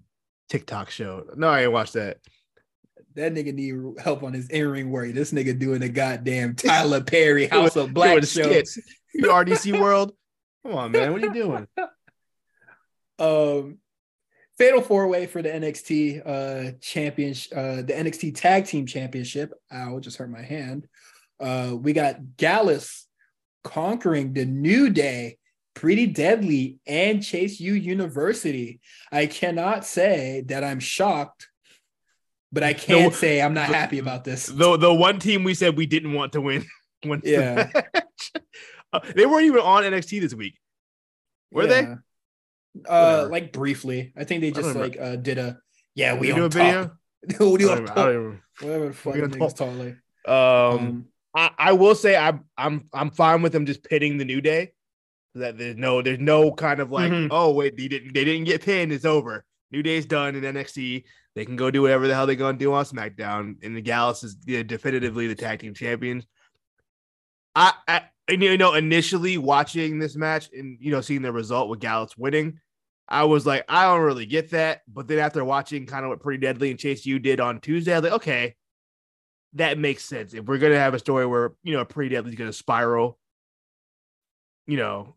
TikTok show. No, I ain't watched that. That nigga need help on his in-ring work. This nigga doing a goddamn Tyler Perry House of Black Doing show. skits. You RDC World. Come on, man. What are you doing? Um, fatal four way for the NXT uh championship, uh, the NXT Tag Team Championship. Ow, just hurt my hand. Uh, we got Gallus conquering the New Day, Pretty Deadly, and Chase U University. I cannot say that I'm shocked, but I can No, say I'm not the- happy about this. The the one team we said we didn't want to win. the Yeah. match. Uh, they weren't even on NXT this week. Were they? Uh, Whatever. like briefly. I think they just like uh did a yeah we do a video. we I on don't, top. I don't Whatever the fuck the niggas talk like. um, Um, I, I will say I'm I'm I'm fine with them just pitting the new day. That there's no there's no kind of like Mhm. oh wait they didn't they didn't get pinned it's over new day's done in NXT they can go do whatever the hell they're gonna do on SmackDown and the Gallus is yeah, definitively the tag team champions. I, I and, you know initially watching this match and you know seeing the result with Gallus winning, I was like I don't really get that. But then after watching kind of what Pretty Deadly and Chase U did on Tuesday, I was like okay, that makes sense. If we're gonna have a story where you know a pretty Deadly's gonna spiral, you know,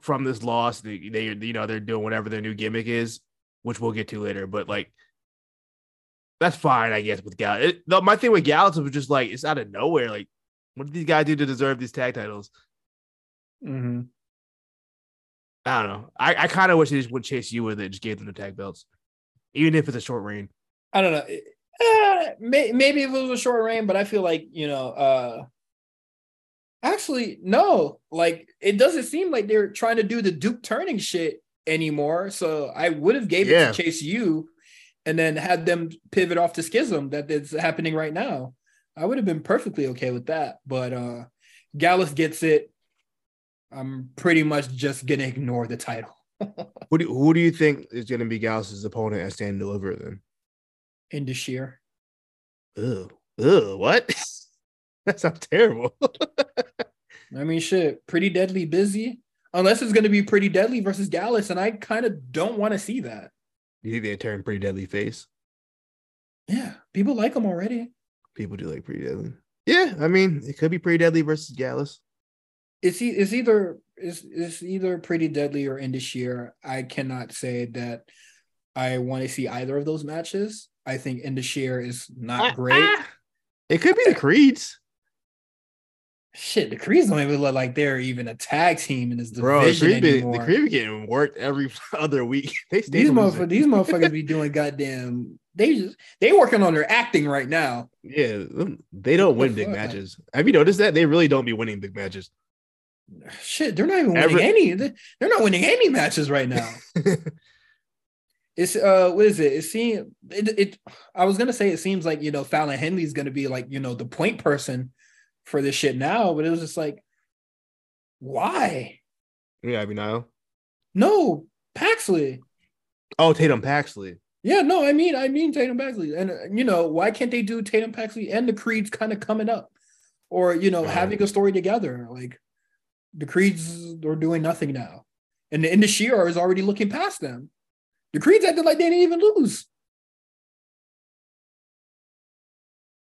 from this loss, they, they you know they're doing whatever their new gimmick is, which we'll get to later. But like, that's fine, I guess. With Gal, it, my thing with Gallus was just like it's out of nowhere. Like, what did these guys do to deserve these tag titles? mhm. I don't know. I, I kind of wish they just would chase you with it, just gave them the tag belts, even if it's a short reign. I don't know. Uh, may, maybe if it was a short reign, but I feel like you know, uh, Actually, no. Like it doesn't seem like they're trying to do the Duke turning shit anymore. So I would have gave Yeah. it to Chase U and then had them pivot off to Schism that is happening right now. I would have been perfectly okay with that. But uh Gallus gets it. I'm pretty much just gonna ignore the title. Who do who do you think is going to be Gallus's opponent at Stand Deliver then? In the sheer. Ugh, ugh, what? that sounds terrible. I mean, shit, pretty deadly busy. Unless it's gonna be pretty deadly versus Gallus, and I kind of don't want to see that. you think they turn pretty deadly face? Yeah, people like them already. People do like pretty deadly. Yeah, I mean, it could be pretty deadly versus Gallus. it's e- it's either it's, it's either pretty deadly or in this year. I cannot say that I want to see either of those matches. I think in this year is not Ah, great. ah. It could be the Creeds. Shit, the Creeds don't even look like they're even a tag team in this Bro, the division Creed, be, anymore. the Creed be getting worked every other week. They stay these losing. motherfuckers, these motherfuckers be doing goddamn. They just they working on their acting right now. Yeah, they don't What win big fuck? matches. Have you noticed that? They really don't be winning big matches. Shit, they're not even winning Every- any. They're not winning any matches right now. It's uh, what is it? It seems it, it. I was gonna say it seems like you know Fallon Henley's gonna be like you know the point person for this shit now, but it was just like, why? yeah, I mean, no. No, Paxley. Oh, Tatum Paxley. Yeah, no, I mean, I mean Tatum Paxley, and uh, you know why can't they do Tatum Paxley and the Creeds kind of coming up, or you know having a story together? Like the Creeds are doing nothing now, and the, and the is already looking past them. The Creeds acted like they didn't even lose.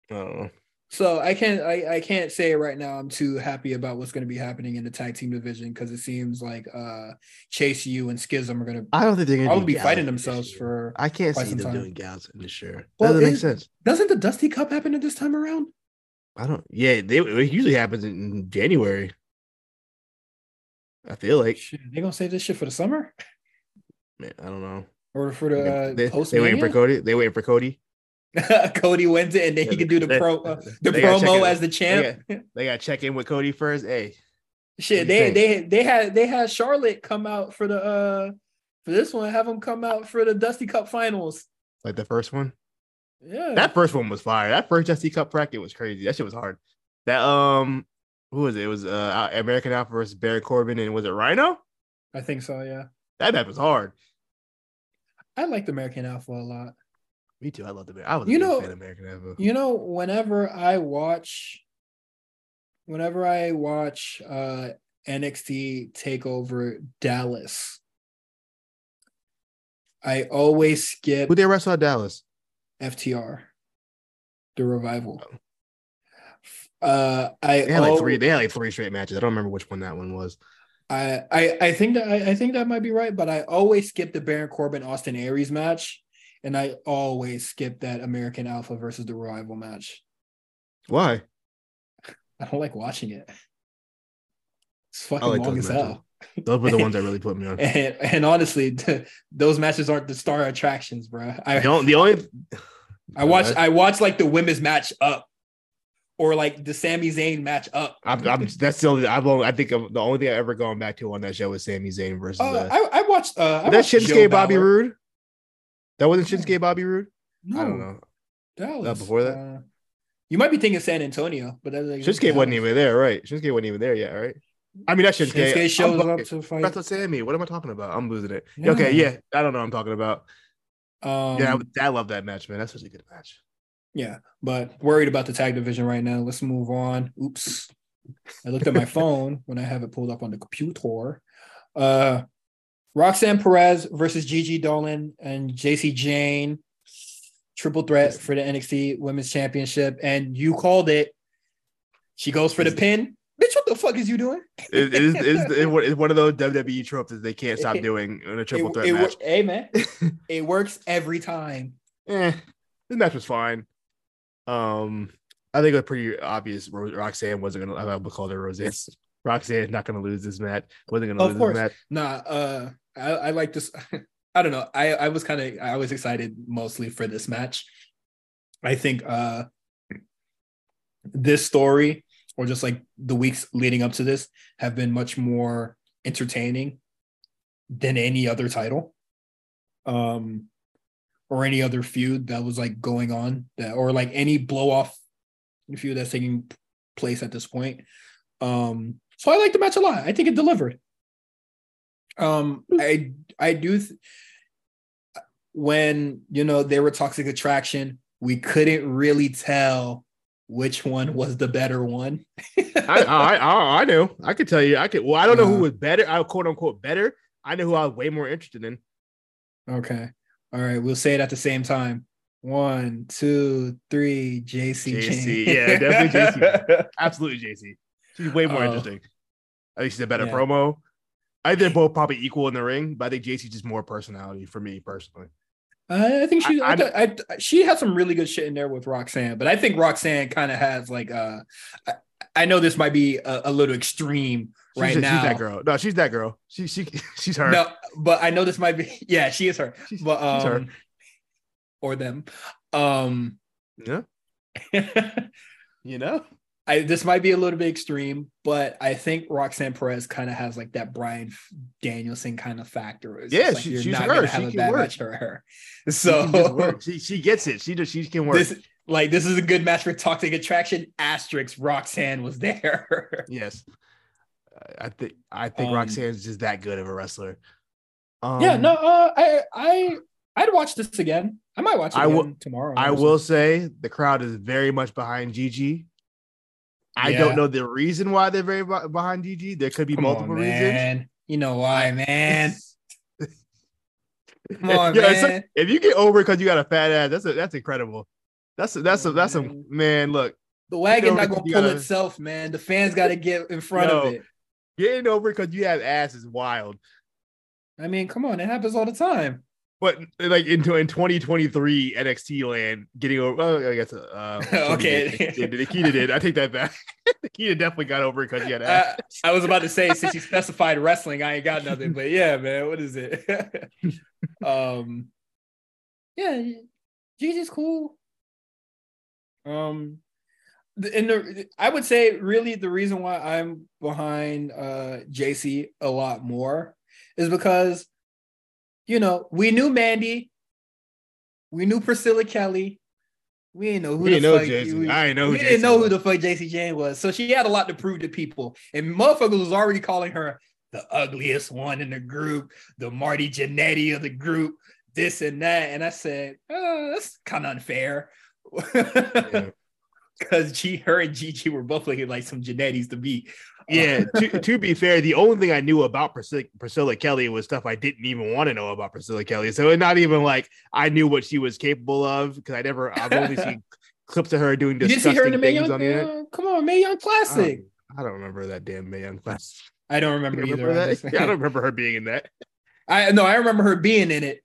I don't know. So I can't I, I can't say right now I'm too happy about what's going to be happening in the tag team division because it seems like uh Chase U and Schism are going to I don't think they're gonna probably be fighting themselves for. I can't quite see some them time. doing Gallus in this year. Well, Doesn't make sense. Doesn't the Dusty Cup happen at this time around? I don't. Yeah, they it usually happens in January. I feel like. Shit, they gonna save this shit for the summer Man, I don't know. or for the uh, they, post they waiting for Cody. They waiting for Cody. Cody wins it and then he can do the they- pro uh, the gotta promo as the champ. They got to check in with Cody first. Hey, Shit, they they they had they had Charlotte come out for the uh for this one. Have them come out for the Dusty Cup finals. like the first one. Yeah, That first one was fire. That first Dusty Cup bracket was crazy. That shit was hard. That um, who was it? It was uh American Alpha versus Baron Corbin and was it Rhyno? I think so. Yeah, That match was hard. I liked American Alpha a lot. Me too. I loved it. I was a You know- fan of American Alpha. You know, whenever I watch, whenever I watch uh NXT Takeover Dallas, I always skip Who they wrestle at Dallas? FTR, the revival. Uh, I They had like three. They had like three straight matches. I don't remember which one that one was. I, I I think that I, I think that might be right, but I always skip the Baron Corbin Austin Aries match, and I always skip that American Alpha versus the Revival match. Why? I don't like watching it. It's fucking like long as matches. hell. Those were the ones that really put me on. And, and honestly, those matches aren't the star attractions, bro. I only, the only I watch I watch like the women's match up, or like the Sami Zayn match up. I'm, I'm that's still I've only, I think of, the only thing I ever gone back to on that show was Sami Zayn versus Uh, uh, I, I watched. Uh, I that watched Joe Shinsuke Bobby Balor. Roode. That wasn't Shinsuke Bobby Roode. No, I don't know. Dallas. before that? Uh, you might be thinking San Antonio, but that's like Shinsuke wasn't even there, right? Shinsuke wasn't even there yet, right? I mean, that's Shinsuke. Shinsuke shows I'm up to fight. Wrestle Sammy. What am I talking about? I'm losing it. Okay, yeah, I don't know what I'm talking about. Um, yeah, I, I love that match, man. That's such a good match. Yeah, but worried about the tag division right now. Let's move on. Oops, I looked at my phone when I have it pulled up on the computer. Uh, Roxanne Perez versus Gigi Dolin and Jacy Jayne, triple threat for the NXT Women's Championship, and you called it. She goes for the pin. Bitch, what the fuck is you doing? It, is it's, one of those WWE tropes that they can't stop doing in a triple It- threat it, match. wor- Hey man, it works every time. eh, this match was fine. Um, I think it was pretty obvious. Ro- Roxanne wasn't gonna. I would call her Roseanne. Roxanne not gonna lose this match. Wasn't gonna lose this match. Nah, uh, I, I like this. I don't know. I, I was kind of I was excited mostly for this match. I think uh this story or just like the weeks leading up to this have been much more entertaining than any other title. Um or any other feud that was like going on that or like any blow off feud that's taking place at this point. Um so I like the match a lot. I think it delivered. Um I I do th- when you know they were toxic attraction, we couldn't really tell which one was the better one. I, I, I I knew. I could tell you. I could. Well, I don't know who Uh, was better. I quote unquote better. I know who I was way more interested in. Okay. All right. We'll say it at the same time. One, two, three. Jacy. Jacy, yeah, definitely Jacy. Absolutely, Jacy. She's way more Oh. interesting. I think she's a better Yeah. promo. I think they're both probably equal in the ring, but I think Jacy's just more personality for me personally. I I think she. I- I, I, I, she had some really good shit in there with Roxanne, but I think Roxanne kind of has like. Uh, I, know this might be a, a little extreme She's, right she's now. that girl. No, she's that girl. She she she's her. No, but I know this might be. Yeah, she is her. She's- But she's her. um, or them. Um, Yeah, you know. I this might be a little bit extreme, but I think Roxanne Perez kind of has like that Bryan Danielson kind of factor. It's Yeah, like she- you're she's not her. gonna She have a can bad work. match for her. She can just So she she gets it. She just she can work. this like this is a good match for Toxic Attraction. Asterix Roxanne was there. yes, I think I think Um, Roxanne's just that good of a wrestler. Um, yeah, no, uh, I I I'd watch this again. I might watch it I again will- tomorrow. I will say the crowd is very much behind Gigi. I Yeah. don't know the reason why they're very be- behind Gigi. There could be Come multiple on, reasons. You know why, man? Come on, Yeah, man. if you get over because you got a fat ass, that's a, that's incredible. That's a, that's a, that's a Man. Look, The wagon not gonna pull gotta- itself, man. The fans got to get in front Yo. of it. getting over because you have ass is wild. I mean, come on, it happens all the time. But like into in 2023 NXT land, getting over. Oh, I guess. Uh, Okay. yeah, Nikita did. I take that back. Nikita definitely got over because he had ass. I, I was about to say since you specified wrestling, I ain't got nothing. But yeah, man, what is it? um, yeah, Gigi's cool. Um, and the I would say really the reason why I'm behind uh Jacy a lot more is because you know we knew Mandy, we knew Priscilla Kelly. We didn't know who We the know fuck Jacy. we- I didn't know who we didn't JC know who the fuck Jacy Jayne was. So she had a lot to prove to people. And motherfuckers was already calling her the ugliest one in the group, the Marty Jannetty of the group, this and that. And I said, oh, that's kind of unfair. Because G, her and Gigi were both looking like some Jannetties to be. Yeah, to, to be fair, the only thing I knew about Priscilla, Priscilla Kelly was stuff I didn't even want to know about Priscilla Kelly. So not even like I knew what she was capable of because I never, I've only seen clips of her doing disgusting see her in the Mae things Young. on the internet. uh, come on, Mae Young I Classic. don't, I don't remember that damn Mae Young class. I don't remember either. remember I'm that? Yeah, I don't remember her being in that. I no, I remember her being in it.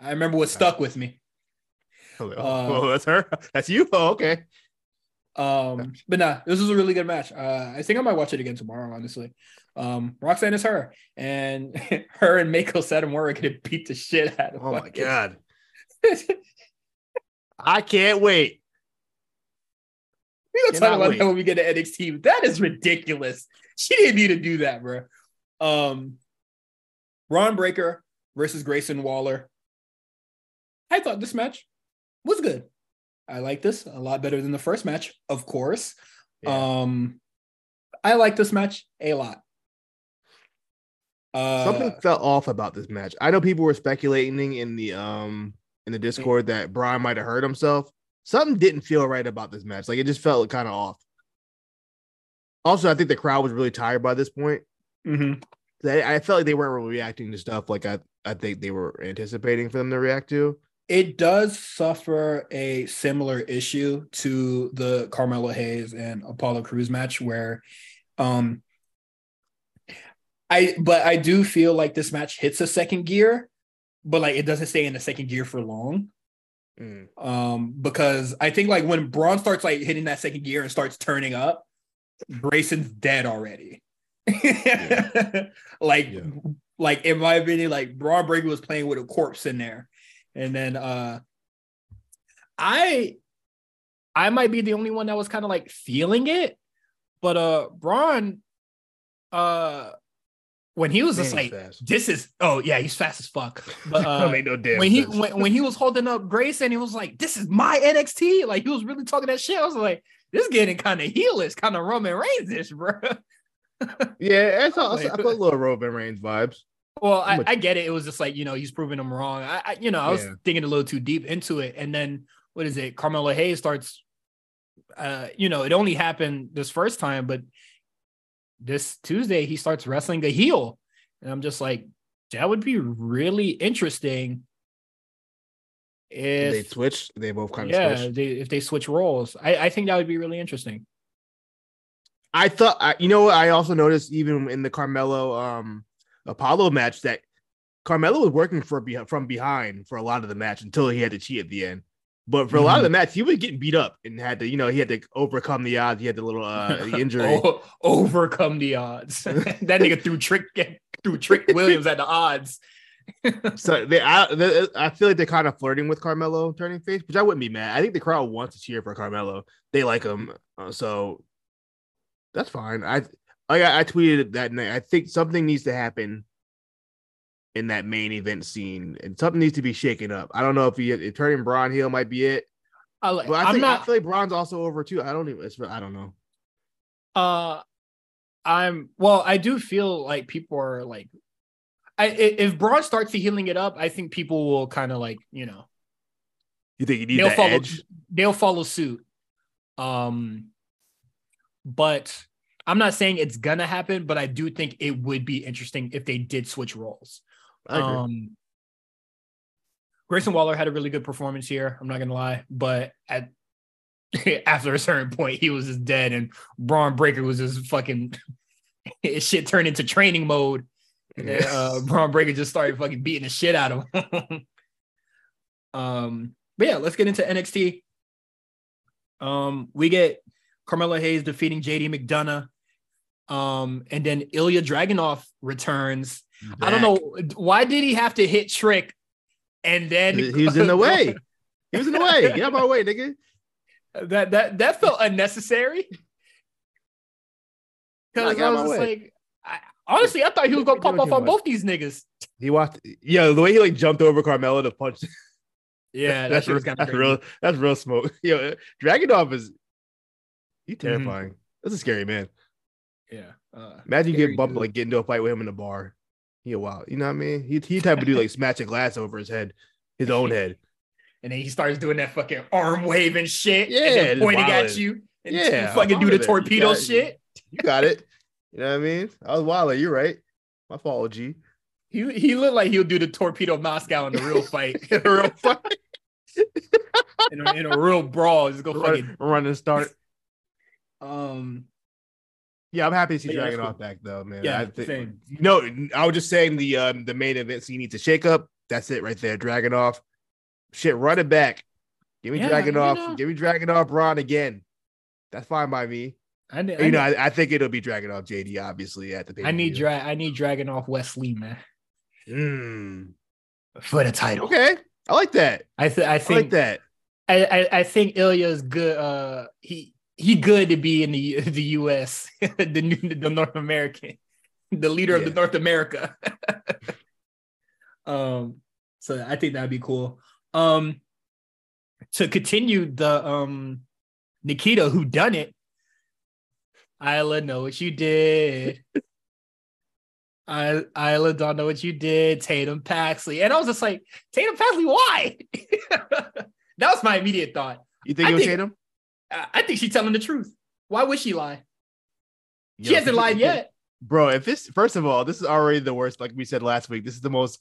I remember what stuck with me. I Uh, oh, oh, that's her. That's you. Oh, okay. Um, but nah, this was a really good match. Uh, I think I might watch it again tomorrow, honestly. Um, Roxanne is her, and her and Mako are gonna beat the shit out of Oh my god, I can't wait. we gonna talk about wait. that when we get to NXT. That is ridiculous. She didn't need to do that, bro. Um, Bron Breakker versus Grayson Waller. I thought this match was good. I like this a lot better than the first match, of course. Yeah. Um, I like this match a lot. Uh, Something felt off about this match. I know people were speculating in the um in the Discord that Brian might have hurt himself. Something didn't feel right about this match. Like it just felt kind of off. Also, I think the crowd was really tired by this point. mhm. I, I felt like they weren't really reacting to stuff like I, I think they were anticipating for them to react to. It does suffer a similar issue to the Carmelo Hayes and Apollo Crews match where um I but I do feel like this match hits a second gear, but like it doesn't stay in the second gear for long. Mm. Um, because I think like when Bron starts like hitting that second gear and starts turning up, Grayson's dead already. like, Yeah. like in my opinion, like Bron Breakker was playing with a corpse in there, and then uh, I, I might be the only one that was kind of like feeling it But uh, Bron, uh, when he was Man, just like, fast. "This is," oh yeah, he's fast as fuck. But uh, no when he when, when he was holding up Grayson, he was like, "This is my NXT." Like he was really talking that shit. I was like, "This is getting kind of heelish, kind of Roman Reigns-ish, bro." yeah, all, Wait. I put a little Roman Reigns vibes. Well, I, I get it. It was just like you know he's proving them wrong. I, I you know I was Yeah. thinking a little too deep into it, and then what is it? Carmelo Hayes starts. Uh, you know, it only happened this first time, but this Tuesday he starts wrestling a heel, and I'm just like, that would be really interesting. If they switch. They both kind of yeah, switch. they, if they switch roles, I, I think that would be really interesting. I thought, I, you know what? I also noticed even in the Carmelo um Apollo match that Carmelo was working for from behind for a lot of the match until he had to cheat at the end. But for a lot of the match, he was getting beat up and had to, you know, he had to overcome the odds. He had the little uh, the injury. O- overcome the odds. that nigga threw trick threw Trick Williams at the odds. So they, I, they, I feel like they're kind of flirting with Carmelo turning face, which I wouldn't be mad. I think the crowd wants to cheer for Carmelo. They like him, uh, so that's fine. I, I, I tweeted it that night. I think something needs to happen in that main event scene, and something needs to be shaken up. I don't know if he if turning Bron heel might be it, I, like- but I I'm think I feel like Bron's also over too. I don't even. It's, I don't know. Uh, I'm well. I do feel like people are like, I i- if Bron starts to healing it up, I think people will kind of like you know You think you need they'll that follow edge? they'll follow suit. Um, but I'm not saying it's gonna happen, but I do think it would be interesting if they did switch roles. Um, Grayson Waller had a really good performance here. I'm not gonna lie, but at after a certain point, he was just dead, and Bron Breakker was just fucking his shit turned into training mode. And then, uh, Bron Breakker just started fucking beating the shit out of him. um, but yeah, let's get into NXT. Um, we get Carmelo Hayes defeating JD McDonagh. Um, and then Ilja Dragunov returns. I don't know why did he have to hit Trick and then He he was in the way. He was in the way. Get out of my way, nigga. that that that felt unnecessary. Because I was just like, I, honestly, I thought he was gonna pop off on both these niggas. He walked. Yeah, the way he like jumped over Carmelo to punch. Yeah, that that's was real, that's real. That's real smoke. Yo, Dragunov is. He's Mm-hmm. terrifying. That's a scary man. Yeah. Uh, Imagine you get bumped dude. like get into a fight with him in a bar. He a wild. You know what I mean? He he type of dude like smash a glass over his head, his own head. and then he starts doing that fucking arm wave and shit. Yeah, and pointing at you. And Yeah, fucking do the wildin'. You torpedo shit. You got it. You know what I mean? I was wild. You're right. My fault, G. He he looked like he'll do the torpedo Moscow in the real fight. In a real fight. in, a, in a real brawl. Just go fucking Run, run and start. um Yeah, I'm happy to see Dragon cool. off back though, man. Yeah, I think, same. No, I was just saying the um the main event scene needs to shake up. That's it right there. Dragunov. Shit, run it back. Give me Yeah, Dragon you off. know. Give me Dragon off Bron again. That's fine by me. I need, you know, I, I, think it'll be Dragunov JD, obviously, at the need, I need dra- I need Dragunov Wesley, man. Mm. For the title. Okay. I like that. I th- I I like think that. I, I I think Ilja is good. Uh, he he good to be in the the U.S. the new the North American, the leader of the North America. um, so I think that'd be cool. Um, to continue the um Nikita who done it. Isla know what you did. I Isla don't know what you did. Tatum Paxley, and I was just like, Tatum Paxley, why? that was my immediate thought. You think I it was think- Tatum? I think she's telling the truth. Why would she lie? Yo, she hasn't lied yet. Bro, if this first of all, this is already the worst, like we said last week. This is the most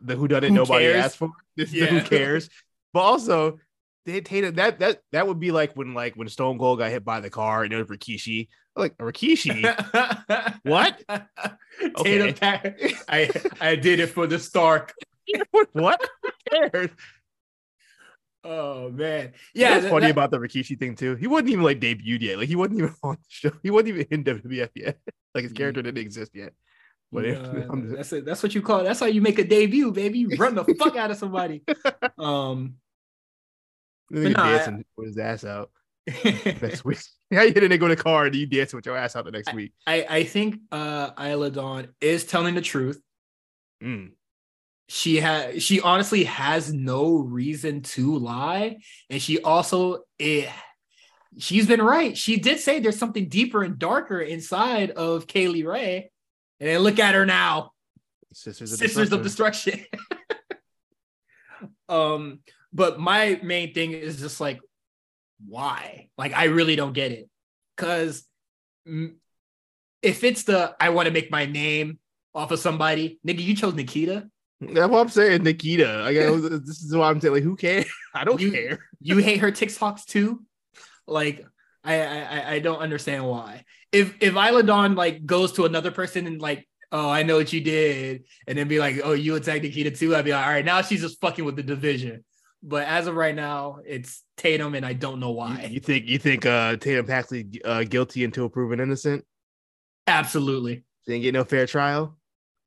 the who done it nobody cares? asked for. This is the who cares. But also, they Tatum that that that would be like when like when Stone Cold got hit by the car and it was Rikishi. Like Rikishi. What? Tatum Pa- I I did it for the Stark. what? Who cares? Oh man, Yeah, that's that- funny that- about the Rikishi thing too. He wasn't even like debuted yet. Like he wasn't even on the show. He wasn't even in WWF yet. Like his character didn't exist yet. But if, Yeah, just- that's it. That's what you call. That's how you make a debut, baby. You run the fuck out of somebody. Um, I no, I- dancing with his ass out. next week. How you hitting it? go to the car and you dancing with your ass out the next week? I, I think uh Isla Dawn is telling the truth. Mm. She has she honestly has no reason to lie. And she also it she's been right. She did say there's something deeper and darker inside of Kay Lee Ray. And then look at her now. Sisters of Sisters of Destruction. Destruction. um, but my main thing is just like, why? Like, I really don't get it. Cause mm, if it's the I want to make my name off of somebody, nigga, you chose Nikita. That's what I'm saying, Nikita. I was- this is what I'm saying. Like, who cares? I don't You- care. You hate her TikToks too. Like, I I I- don't understand why. If if Isla Dawn like goes to another person and like, oh, I know what you did, and then be like, oh, you attacked Nikita too, I'd be like, all right, now she's just fucking with the division. But as of right now, it's Tatum, and I don't know You, why. you think you think uh Tatum Paxley uh, guilty until proven innocent? Absolutely. Didn't get no fair trial.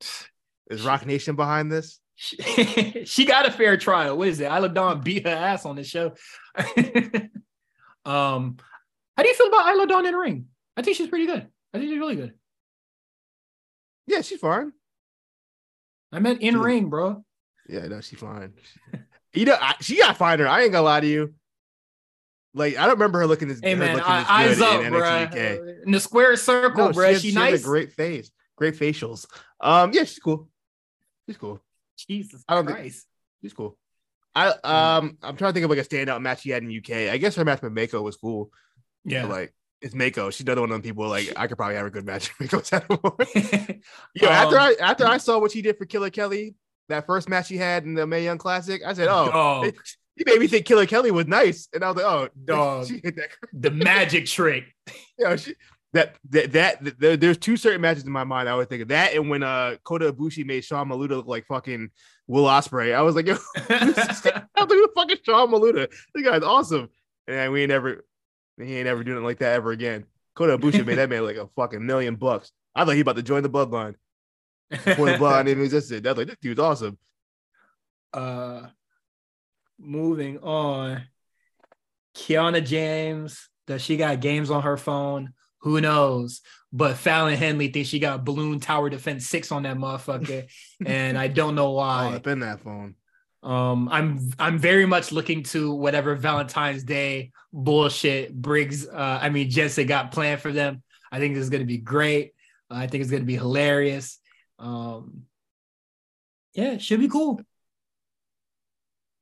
Is Roc Nation behind this? She, she got a fair trial. What is it? Isla Dawn beat her ass on the show. um, how do you feel about Isla Dawn in the ring? I think she's pretty good. I think she's really good. Yeah, she's fine. I meant in She's- ring, bro. Yeah, no, she's fine. you know, I, she got finer. I ain't gonna lie to you. Like, I don't remember her looking as, Hey man, looking I, as eyes good up, in bro. In the square circle, No, bro. she, has, She, she has nice. a great face, great facials. Um, yeah, she's cool. She's cool. Jesus I don't think- Christ. She's cool. I um, I'm trying to think of like a standout match he had in UK. I guess her match with Mako was cool. yeah. But, like it's Mako. She's another one of them people. Like I could probably have a good match. with Mako's had one. Yo, after Um, I after I saw what she did for Killer Kelly, that first match she had in the Mae Young Classic, I said, "Oh, it- you made me think Killer Kelly was nice," and I was like, "Oh, Dog. she hit that." the magic trick. You know, she, that that that there- there's two certain matches in my mind. I always think of that, and when uh Kota Ibushi made Sean Maluta look like fucking Will Ospreay, I was like, "Yo, I was like, who the fuck is Sean Maluta? This guy's awesome." And we ain't ever he ain't ever doing it like that ever again. Kota Ibushi made that man like a fucking million bucks. I thought he about to join the bloodline before the bloodline even existed. That's like this dude's awesome. uh moving on kiana james does she got games on her phone who knows? But fallon henley thinks she got balloon tower defense 6 on that motherfucker and i don't know All why. up in that phone. um i'm i'm very much looking to whatever valentine's day bullshit briggs uh i mean jensen got planned for them. I think this is going to be great. Uh, i think it's going to be hilarious. Um yeah should be cool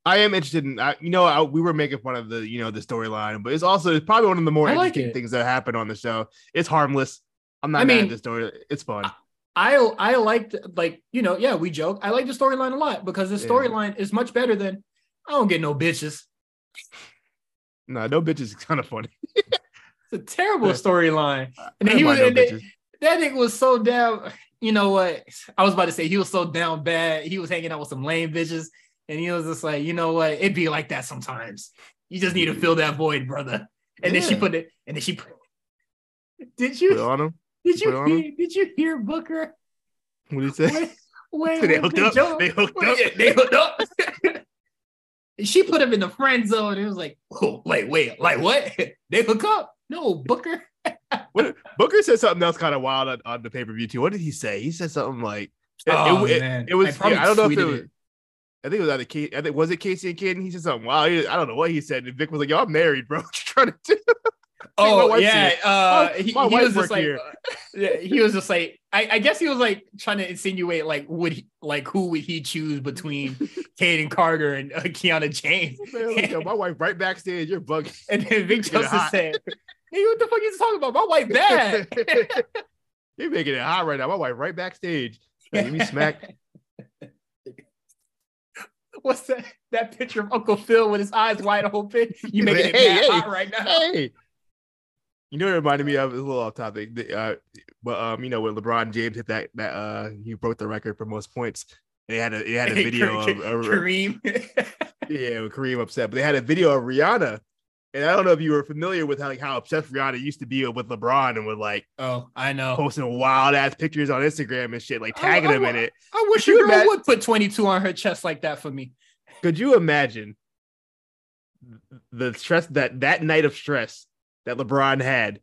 I am interested in, I, you know, I, we were making fun of the, you know, the storyline, but it's also it's probably one of the more I interesting it. things that happen on the show. It's harmless. I'm not I mad mean- at the story. It's fun. I I liked like you know yeah we joke I like the storyline a lot because the Yeah. storyline is much better than I don't get no bitches. No, no bitches is kind of funny. It's a terrible storyline. And he was no they- that nigga was so down. You know what? I was about to say he was so down bad. He was hanging out with some lame bitches, and he was just like, you know what? It'd be like that sometimes. You just need to fill that void, brother. And then she put it. And then she put. Did Put you on him. did put you on him. hear, did you hear Booker? What do you say? When, when, they hooked up. Joe- They hooked up. yeah, they hooked up. she put him in the friend zone. It was like, oh, wait, wait, like what? They hook up? No, Booker. What, Booker said something else kind of wild on, on the pay per view too. What did he say? He said something like, it- Oh, it, it- man. it was. I probably I don't know if it was. I think it was either Casey. I think was it Casey and? And he said something. Wow, I don't know what he said. And Vic was like, "Yo, I'm married, bro. What you trying to do?" Oh yeah, uh, My- he, my he was just like, here. uh, he was just like, I, I guess he was like trying to insinuate like would he, like who would he choose between Kayden Carter and uh, Kiana James? Man, like, yo, my wife right backstage. You're bugging. And then Vic Making it Joseph hot. said, "Nigga, what the fuck you talking about? My wife bad." You're making it hot right now. My wife right backstage. Give me smack. What's that? That picture of Uncle Phil with his eyes wide open. You making it Hey, hey, right now. Hey. You know, what it reminded me of a little off topic. The, uh, but um, you know, when LeBron James hit that that uh, he broke the record for most points. They had a they had a video of, of Kareem. yeah, Kareem upset, but they had a video of Rihanna, and I don't know if you were familiar with how like how obsessed Rihanna used to be with LeBron and with like oh, I know. posting wild ass pictures on Instagram and shit, like oh, tagging I him in it. I wish Could you girl imagine- would put 22 on her chest like that for me. Could you imagine the stress that that night of stress that LeBron had.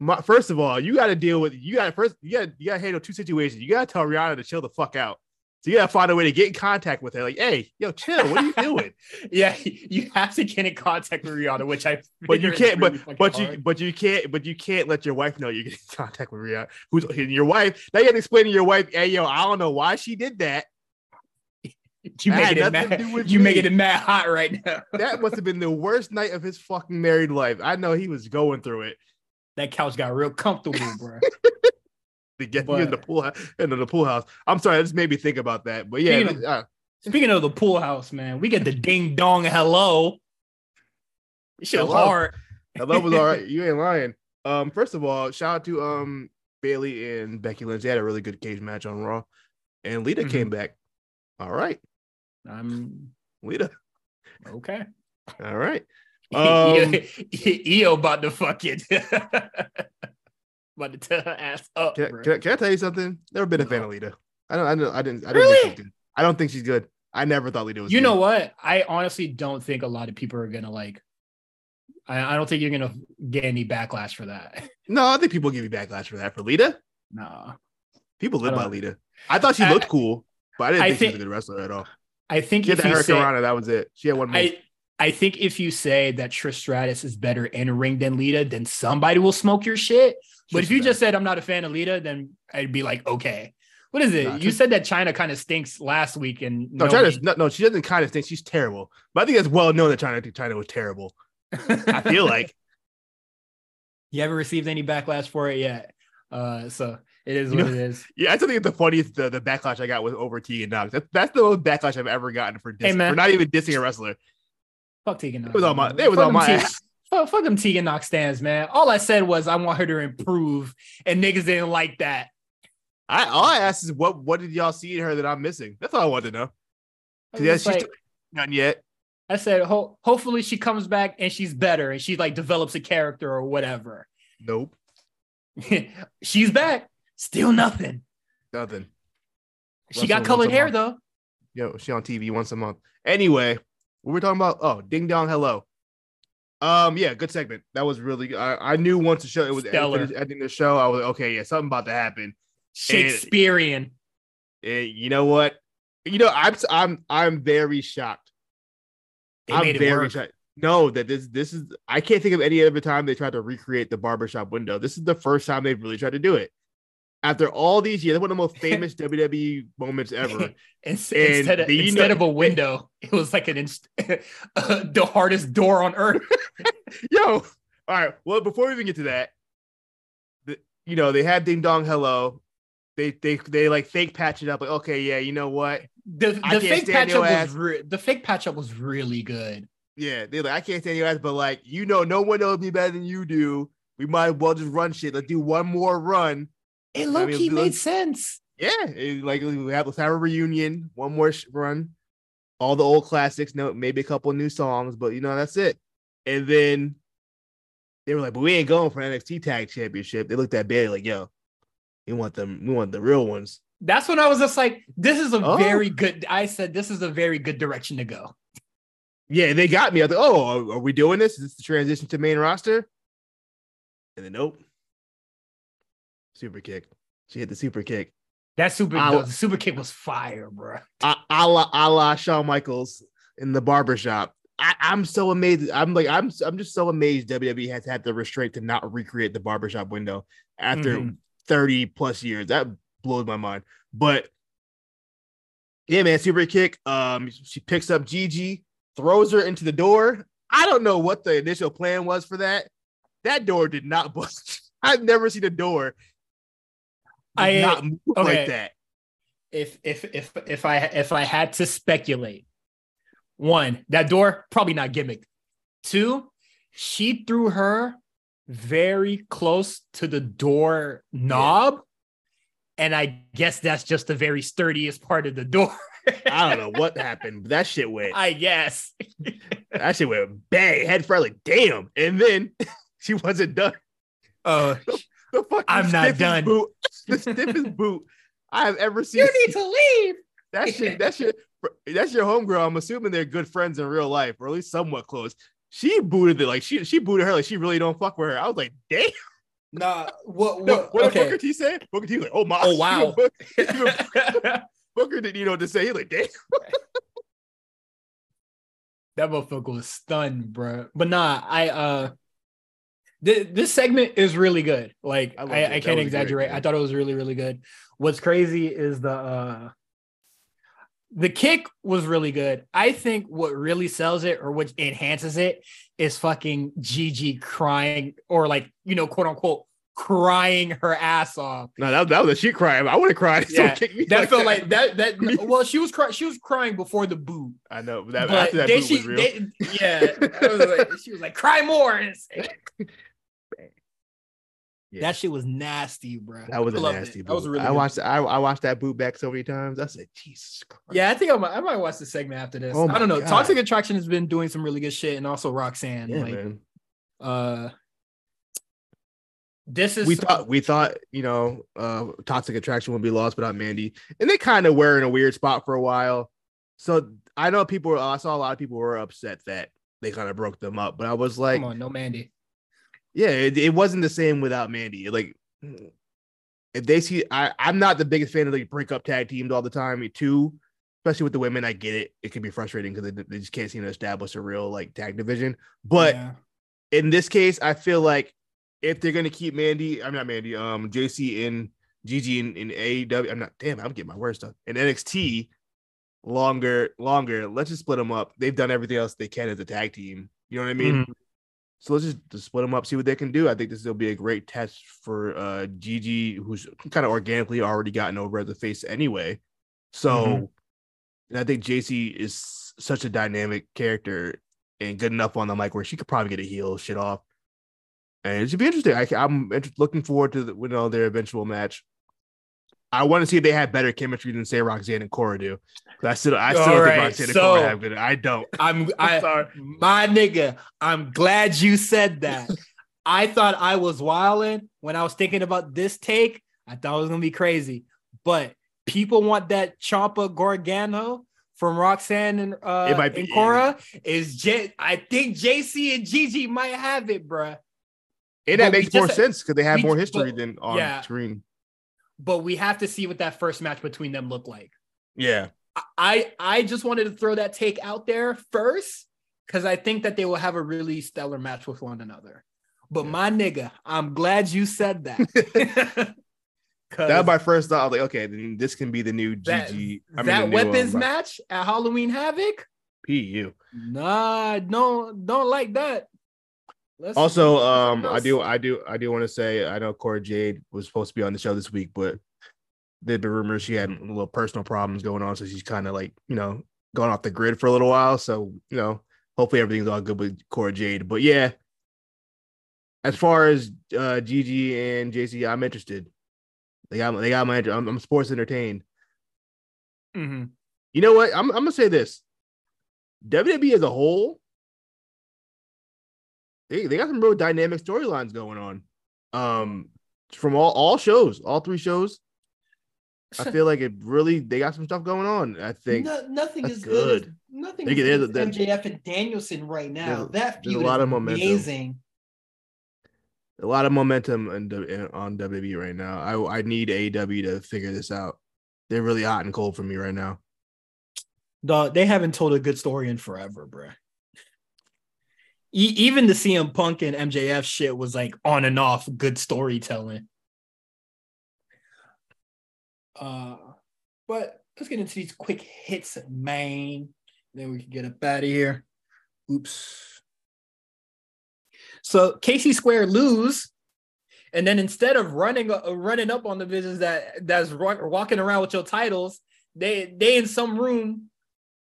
My, first of all, you got to deal with you got to first you got you got to handle two situations. You got to tell Rihanna to chill the fuck out. So you got to find a way to get in contact with her. Like, hey, yo, chill. What are you doing? yeah, you have to get in contact with Rihanna, which I. but you can't. really But but you but you can't. But you can't let your wife know you get in contact with Rihanna. Who's your wife? Now you got to explain to your wife. Hey, yo, I don't know why she did that. you that had it mad. You me. making it mad hot right now. That must have been the worst night of his fucking married life. I know he was going through it. that couch got real comfortable, bro. To get me in the But- pool in the pool house. I'm sorry, that just made me think about that. But yeah, Speaking of- uh, Speaking of the pool house, man, we get the ding dong hello. Was Hello. hard. that was all right. You ain't lying. Um, first of all, shout out to um Bayley and Becky Lynch. They had a really good cage match on Raw, and Lita Mhm. came back. All right, I'm Lita. okay. All right. EO, Um, EO about to fucking about to tear her ass up. Can, bro. can, I- can I tell you something? Never been a fan of Lita. I don't. I don't. I didn't. I didn't Really? think she's good. I don't think she's good. I never thought Lita was. Good. You good. know what? I honestly don't think a lot of people are gonna like. I, I don't think you're gonna get any backlash for that. No, I think people give you backlash for that. For Lita, No, people live by Lita. I thought she I- looked cool, but I didn't I think, she was a good wrestler at all. I think She had if that you say, Rana, that was it. She had one move. I I think if you say that Trish Stratus is better in a ring than Lita, then somebody will smoke your shit. But if you just said I'm not a fan of Lita, then I'd be like, okay. What is it? Nah, you said that Chyna kind of stinks last week, and No, nobody- Chyna's no, no, she doesn't kind of think she's terrible. But I think it's well known that Chyna Chyna was terrible. I feel like you haven't received any backlash for it yet. Uh, so it is You what know- it is. yeah, I still think it's the funniest the, the backlash I got was over Tegan Knox. That's, that's the most backlash I've ever gotten for, Hey, man. for not even dissing a wrestler. Fuck Tegan Knox. It was on my it was on my ass. Fuck, fuck them Tegan Knox stands, man. All I said was I want her to improve, and niggas didn't like that. I all I asked is what what did y'all see in her that I'm missing? That's all I wanted to know. Yeah, she's like- none yet. I said, Ho- hopefully she comes back and she's better and she like develops a character or whatever. Nope, she's back, still nothing. nothing. She got colored hair month. though. Yo, she on TV once a month. Anyway, what we're talking about? Oh, ding dong, hello. Um, yeah, good segment. That was really. I, I knew once the show it was Stellar. ending ending the show. I was like, okay, yeah, something about to happen. Shakespearean. And you know what? You know, I'm I'm I'm very shocked. They I'm very work. shocked. No, that this this is I can't think of any other time they tried to recreate the barbershop window. This is the first time they've really tried to do it. After all these years, one of the most famous WWE moments ever. Instead of, instead know- of a window, it was like an inst- the hardest door on earth. Yo, all right. Well, before we even get to that, the, you know, they had Ding Dong Hello. They they they like fake patch it up. Like, okay, yeah, you know what? The, the fake patch up ass. was re- the fake patch up was really good. Yeah, they're like, I can't stand your ass, but like, you know, no one knows me better than you do. We might as well just run shit. Let's do one more run. It I low mean, key look- made sense. Yeah, it- like we have let's have a reunion, one more sh- run, all the old classics. No, maybe a couple new songs, but you know that's it. And then they were like, "But we ain't going for NXT Tag Championship." They looked at Bailey like, "Yo, we want them. We want the real ones." That's when I was just like, this is a Oh. very good. I said this is a very good direction to go. Yeah, they got me. I thought, "Oh, are, are we doing this? Is this the transition to main roster?" And then nope, super kick. She hit the super kick. That super the super kick was fire, bro. a, a la a la Shawn Michaels in the barbershop. I, I'm so amazed. I'm like, I'm I'm just so amazed WWE has had the restraint to not recreate the barbershop window after Mhm. 30 plus years. That blows my mind. But yeah, man, super kick. Um, she picks up Gigi, throws her into the door. I don't know what the initial plan was for that. That door did not bust. I've never seen a door I- not move okay. like that. If if if if I if I had to speculate, one that door probably not gimmick. Two, she threw her very close to the door knob, and I guess that's just the very sturdiest part of the door. I don't know what happened, but that shit went. I guess. That shit went bang, head first, like damn. And then she wasn't done. Uh, The fucking I'm not stiffest done. Boot, the stiffest boot I have ever seen. you need to leave. That shit, that shit, that's your homegirl. I'm assuming they're good friends in real life, or at least somewhat close. she booted it like she she booted her like she really don't fuck with her. I was like, damn. Nah, what? No, What? what did okay. Booker T say? Booker T was like, oh my, Oh, wow. Booker, Booker didn't you know what to say. He like, damn. That motherfucker was stunned, bro. But nah, I uh th- this segment is really good. Like I I. I, can't exaggerate. great. I thought it was really, really good. What's crazy is the uh the kick was really good. I think what really sells it or what enhances it is fucking Gigi crying or like, you know, quote unquote crying her ass off. No, that, that was a she cry. I would have cried. Yeah, Someone kicked me That felt that. like that that well, she was crying she was crying before the boot. I know, but that, But after that boot she, was real. they- yeah, was like- she was like, "Cry more." Yeah. That shit was nasty, bro. that was I a nasty it. boot. That was really. I watched I, I watched that boot back so many times. I said, Jesus Christ. Yeah, I think I might, I might watch the segment after this. Oh I don't know. God. Toxic Attraction has been doing some really good shit, and also Roxanne. Yeah, like, man. uh, this is we thought we thought you know uh toxic attraction would be lost without mandy and they kind of were in a weird spot for a while so i know people were i saw a lot of people were upset that they kind of broke them up but i was like come on, no Mandy. Yeah it, it wasn't the same without mandy like if they see i i'm not the biggest fan of like break up tag teams all the time too especially with the women i get it it can be frustrating because they, they just can't seem to establish a real like tag division but Yeah. in this case, I feel like if they're gonna keep Mandy, I'm not Mandy, um, Jacy in Gigi in, in AEW, I'm not damn, I'm getting my words done. In NXT longer, longer, let's just split them up. They've done everything else they can as a tag team. You know what I mean? So let's just, just split them up, see what they can do. I think this will be a great test for uh Gigi, who's kind of organically already gotten over a face anyway. So Mhm. and I think Jacy is such a dynamic character and good enough on the mic where she could probably get a heel shit off. And it should be interesting. I, am looking forward to the, you know their eventual match. I want to see if they have better chemistry than say Roxanne and Cora do. I still, I still All don't right, think Roxanne and Cora have good. I don't. I'm I sorry. my nigga. I'm glad you said that. I thought I was wilding when I was thinking about this take. I thought it was gonna be crazy, but people want that Ciampa Gargano from Roxanne and uh It might be- and Cora. Is J? I think Jacy and Gigi might have it, bruh. And that But makes more just- sense because they have we- more history but- than on yeah. screen. But we have to see what that first match between them look like. Yeah. I I just wanted to throw that take out there first because I think that they will have a really stellar match with one another. But Yeah. my nigga, I'm glad you said that. That my first thought. I was like, okay, then this can be the new that, Gigi. I mean, that weapons um, match at Halloween Havoc. PU. Nah, don't don't like that. Let's Also, um, I do, I do, I do want to say, I know Cora Jade was supposed to be on the show this week, but there've been rumors she had a little personal problems going on, so she's kind of like, you know, going off the grid for a little while. So, you know, hopefully everything's all good with Cora Jade. But yeah, as far as uh Gigi and Jacy, I'm interested. They got, they got my, I'm, I'm sports entertained. Mhm. You know what? I'm, I'm gonna say this. WWE as a whole, they, they got some real dynamic storylines going on. Um, from all all shows, all three shows. I feel like it really they got some stuff going on. I think No, nothing that's is good. good. nothing They is get- good there's- as MJF and Danielson right now. there's- that there's a lot is of momentum. amazing. a lot of momentum in, in, on WWE right now. I I need AEW to figure this out. They're really hot and cold for me right now. Dog, they haven't told a good story in forever, bruh. E- even the CM Punk and MJF shit was like on and off good storytelling. Uh, but let's get into these quick hits, man. Then we can get up out of here. Oops. So Casey Square lose, and then instead of running uh, running up on the business that that's wa- walking around with your titles, they they in some room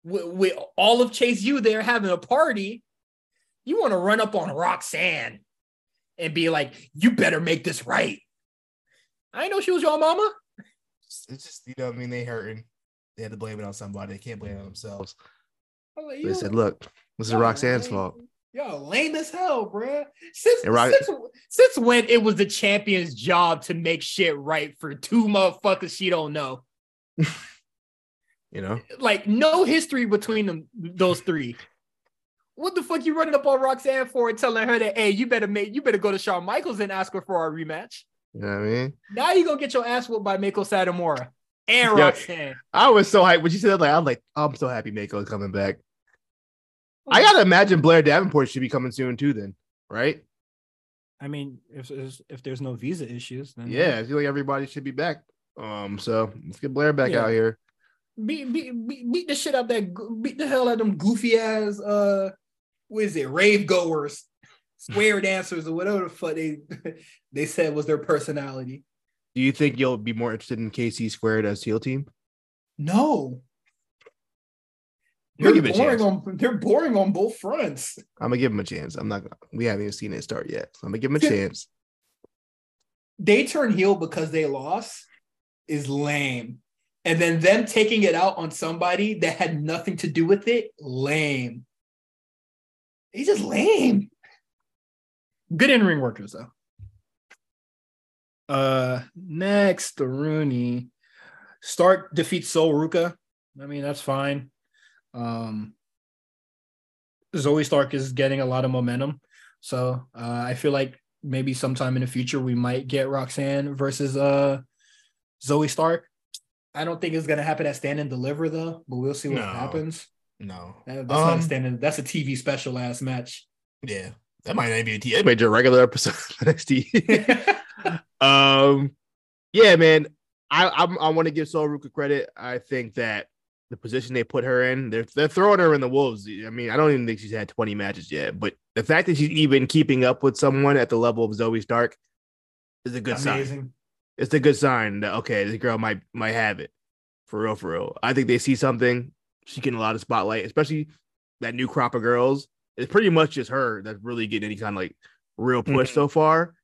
with, with all of Chase U there having a party. You want to run up on Roxanne and be like, "You better make this right." I didn't know she was your mama. It's just you know, I mean, they hurting. They had to blame it on somebody. They can't blame it on themselves. Like, They said, "Look, this is Roxanne's lame- fault." Y'all lame as hell, bruh. Since, And Rox- since since when it was the champion's job to make shit right for two motherfuckers she don't know. You know, Like no history between them, those three. What the fuck you running up on Roxanne for and telling her that, hey, you better make you better go to Shawn Michaels and ask her for a rematch. You know what I mean? Now you gonna get your ass whooped by Meiko Satomura and Yeah. Roxanne. I was so hyped when she said that. Like, I'm like, I'm so happy Meiko is coming back. I gotta imagine Blair Davenport should be coming soon too. Then, right? I mean, if if, if there's no visa issues, then Yeah, I feel like everybody should be back. Um, so let's get Blair back Yeah. out here. beat, beat, beat, beat the shit out that beat the hell out of them goofy ass uh what is it rave goers square dancers or whatever the fuck they they said was their personality Do you think you'll be more interested in KC squared as heel team? no they're boring on they're boring on both fronts I'm gonna give them a chance. I'm not. gonna We haven't even seen it start yet. So I'm gonna give them a chance. they turn heel because they lost is lame and then them taking it out on somebody that had nothing to do with it lame he's just lame. Good in-ring workers though. Uh next rooney. Stark defeats Sol ruca. I mean that's fine. Um zoey stark is getting a lot of momentum. So uh, i feel like maybe sometime in the future we might get roxanne versus uh zoey stark. I don't think it's gonna happen at stand and deliver though but we'll see what No. happens No. That- that's not Um, a stand that's a tv special ass match Yeah, that might not be a T. That might be a regular episode of NXT. um, yeah, man. I I'm, I want to give Sol Ruca credit. I think that the position they put her in, they're they're throwing her in the wolves. I mean, I don't even think she's had 20 matches yet, but the fact that she's even keeping up with someone at the level of Zoey Stark is a good sign. It's a good sign that okay, this girl might might have it for real, for real. I think they see something. She getting a lot of spotlight, especially that new crop of girls. It's pretty much just her that's really getting any kind of like real push Mhm. so far.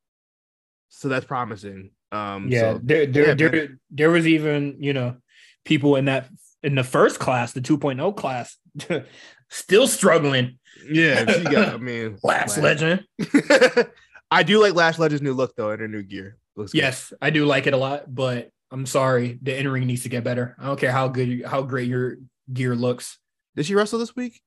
So that's promising. Um, Yeah, so- there, there, yeah, there, there was even you know people in that in the first class, the 2.0 class, still struggling. yeah. She got. I mean, Lash Lash. Legend. I do like Lash Legend's new look though, in her new gear. Looks good. Yes, I do like it a lot, but I'm sorry, the in ring needs to get better. I don't care how good, how great your gear looks. Did she wrestle this week?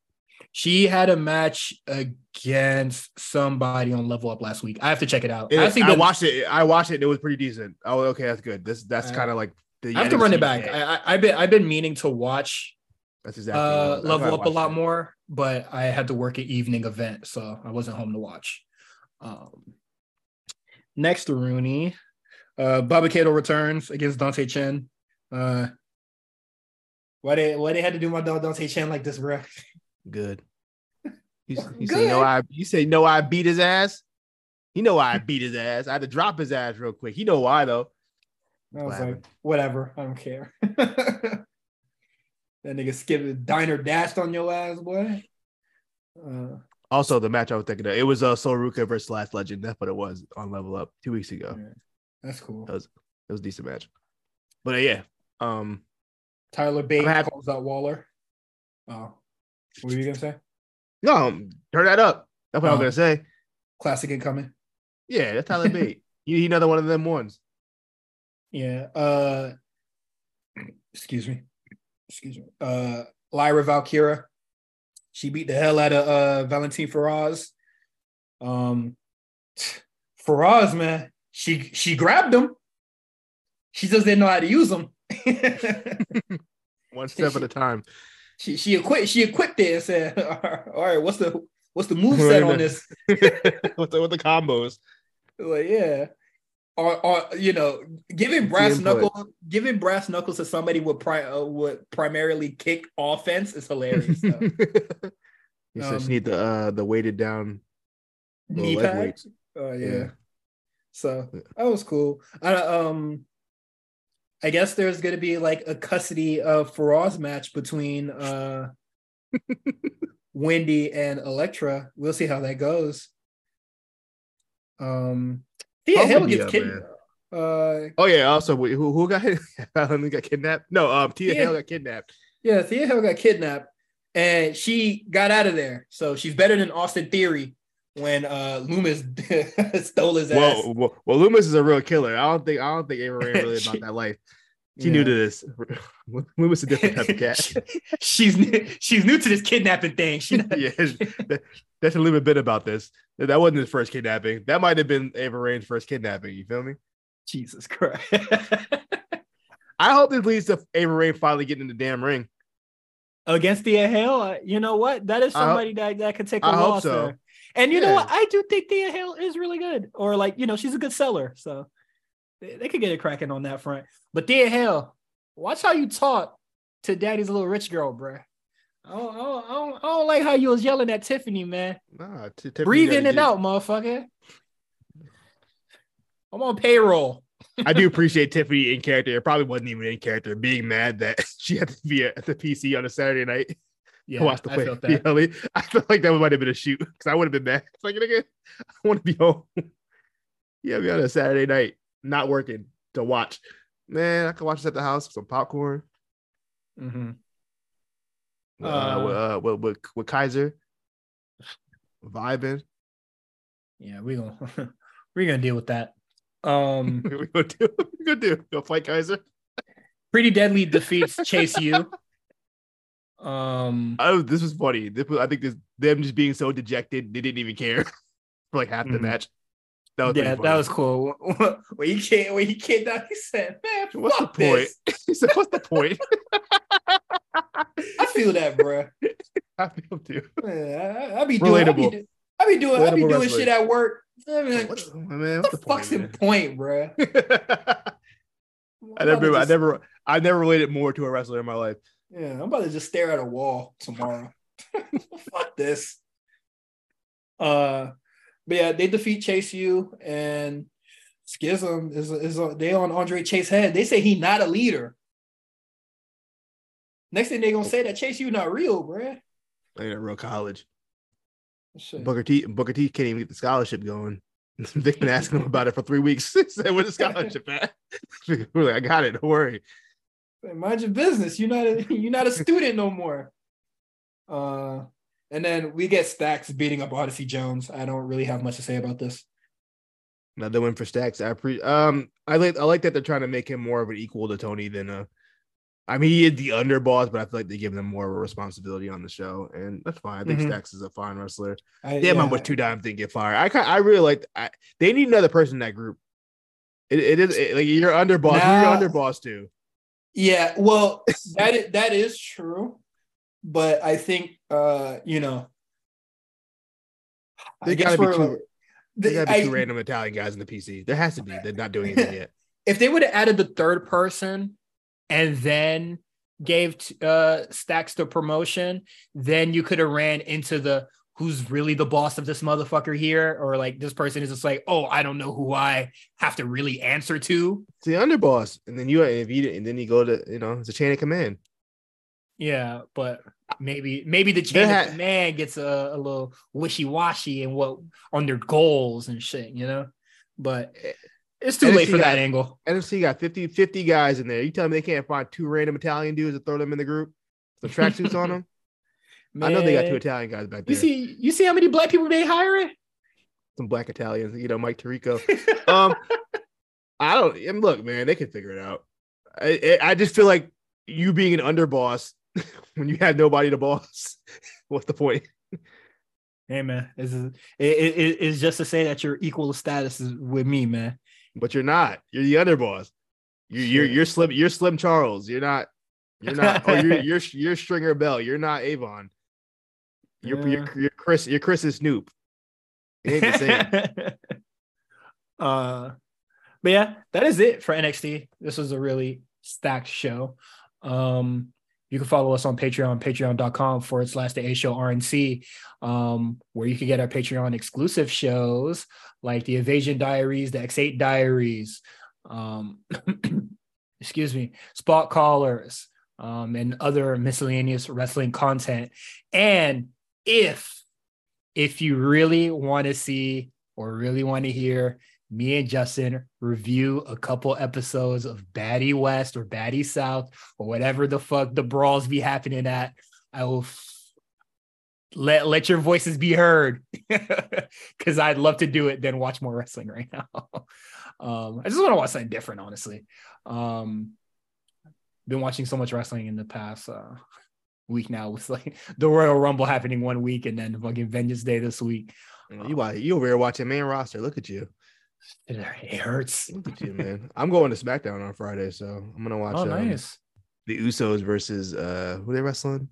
She had a match against somebody on Level Up last week. I have to check it out. It- I, think I the- watched it. I watched it. and It was pretty decent. Oh, okay, that's good. This that's Uh, kind of like the. I have to run it back. I, I, I've been I've been meaning to watch That's exactly. uh what it was. That's level up a lot it. more but i had to work an evening event so i wasn't home to watch um next rooney uh Dabba-Kato returns against dante chen uh why they why they had to do my dog dante chen like this bro Good. You, you say no, I you say no, I beat his ass. You know why I beat his ass. I had to drop his ass real quick. You know why though? i was What like happened? whatever i don't care that nigga skipped the diner dashed on your ass boy uh Also, the match I was thinking of, it was uh Sol Ruca versus Lash Legend. That's what it was on Level Up two weeks ago. yeah, that's cool That was it was a decent match. But uh, yeah, um, tyler bate I'm happy- calls out waller oh what were you gonna say no, turn that up. That's what I was Oh. gonna say. classic incoming Yeah, that's Tyler Bate. You need another one of them ones. Yeah. Uh excuse me. Excuse me. Uh Lyra Valkyria. She beat the hell out of uh Valentina Feroz. Um Feroz, man, she she grabbed him. She just didn't know how to use them. One step at a time. she she equipped she equipped it and said, all right, what's the what's the move set on this? with, the, with the combos. Like, yeah. Or, or you know, giving brass knuckles, giving brass knuckles to somebody with pri- uh, would primarily kick offense is hilarious. though. He said Um, she need the uh the weighted down. Knee pad. Oh yeah. Yeah. So that was cool. I um, I guess there's gonna be like a custody of Feroz match between uh, Wendy and Elektra. We'll see how that goes. Um, Thea Hale gets up, kid. Uh, Oh yeah. Also, who who got Valen got kidnapped? No, um, Tia Yeah. Hale got kidnapped. Yeah, Thea Hale got kidnapped and she got out of there. So she's better than Austin Theory when uh Loomis stole his ass. Well, well, well, Loomis is a real killer. I don't think I don't think Ava Raine really about that life. She knew to this. Was a different type of cat? she's new, she's new to this kidnapping thing. She yeah, that, that's a little bit about this. That wasn't his first kidnapping. That might have been Ava Raine's first kidnapping. You feel me? Jesus Christ. I hope this leads to Ava Raine finally getting in the damn ring. Against the Hale, you know what? That is I hope- somebody that, that could take a I hope loss so. there. And you know what? I do think Thea Hale is really good, or like you know, she's a good seller, so they, they could get it cracking on that front. But Thea Hale, watch how you talk to Daddy's little rich girl, bruh. I don't, I, don't, I, don't, I don't like how you was yelling at Tiffany, man. Nah, T- Tiffany Breathe in and out, motherfucker. I'm on payroll. I do appreciate Tiffany in character. It probably wasn't even in character, being mad that she had to be at the PC on a Saturday night. Yeah, watch the I play. felt You that. know I? Felt like that might have been a shoot because I would have been mad. It's like, nigga, I want to be home. yeah, be on a Saturday night, not working to watch. Man, I can watch this at the house with some popcorn. Mm-hmm. Uh, Uh, with, uh, with, with, with Kaiser vibing. Yeah, we gonna we're gonna deal with that. Um, we gonna do. We gonna do. Go fight Kaiser. Pretty Deadly defeats Chase U. Um, Oh, this was funny. This was, I think this them just being so dejected, they didn't even care for like half the Mhm. match. That was yeah, pretty that was cool. when he came, when he came down, he said, "Man, What's the fuck point? this." he said, "What's the point?" I feel that, bro. I feel too. Man, I, I be doing, I be, Relatable. do- I be doing, I be doing shit at work. I be like, What what the, man, the what's the fuck's the point? point, bro? I never, I never, I never related more to a wrestler in my life. Yeah, I'm about to just stare at a wall tomorrow. Fuck this. Uh, but yeah, they defeat Chase U and Schism is is they on Andre Chase head. They say he not a leader. Next thing they gonna say that Chase U not real, bro. Ain't a real college. Shit. Booker T, Booker T can't even get the scholarship going. They've been asking him about it for three weeks. Said, "Where's the scholarship at?" We're like, "I got it. Don't worry." Mind your business. You're not a you're not a student no more. Uh, and then we get Stacks beating up Odyssey Jones. I don't really have much to say about this. Another win for Stacks. I pre um I like I like that they're trying to make him more of an equal to Tony than uh I mean he is the underboss, but I feel like they give him more of a responsibility on the show, and that's fine. I think Mhm. Stacks is a fine wrestler. I, Damn, yeah, much two dimes didn't get fired. I I really like I, they need another person in that group. It, it is it- like you're underboss. Nah. you're underboss to? Yeah, well, that is, that is true, but I think uh, you know, They gotta be two- the- There gotta be two random Italian guys in the PC. There has to be. They're not doing anything yet. if they would have added the third person and then gave uh Stacks the promotion, then you could have ran into the who's really the boss of this motherfucker here, or like this person is just like, oh, I don't know who I have to really answer to. It's the underboss, and then you if you and then you go to you know it's a chain of command. Yeah, but maybe maybe the chain had- of command gets a, a little wishy washy and what on their goals and shit, you know. But eh, it's too And late for got- that angle. NFC got 50, 50 guys in there. You tell me they can't find two random Italian dudes to throw them in the group? The tracksuits on them. I know they got two Italian guys back there. You see, you see how many black people they hiring? Some black Italians, you know, Mike Tirico. Um, I don't. And look, man, they can figure it out. I, I I just feel like you being an underboss when you have nobody to boss. What's the point? Hey man, it's, it, it, it's just to say that you're equal status is with me, man. But you're not. You're the underboss. You, you're you're slim. You're Slim Charles. You're not. You're not. oh, you're you're you're Stringer Bell. You're not Avon. You're Yeah. you're, you're Chris. You're Chris and Snoop. It ain't the same. uh, but yeah, that is it for NXT. This was a really stacked show. Um, you can follow us on Patreon, patreon.com forward slash the A show RNC, um, where you can get our Patreon exclusive shows like the Evasion Diaries, the X8 Diaries, um, excuse me, spot callers, um, and other miscellaneous wrestling content. And if if you really want to see or really want to hear me and Justin review a couple episodes of Baddies West or Baddies South or whatever the fuck the brawls be happening at, I will f- let let your voices be heard because I'd love to do it than watch more wrestling right now. um, I just want to watch something different, honestly. Um, been watching so much wrestling in the past uh, week now with like the Royal Rumble happening one week and then fucking Vengeance Day this week. You wa- you over here watching main roster. Look at you. It hurts. Look at you, man. I'm going to SmackDown on Friday, so I'm gonna watch Oh, um, nice. the Usos versus uh who they wrestling?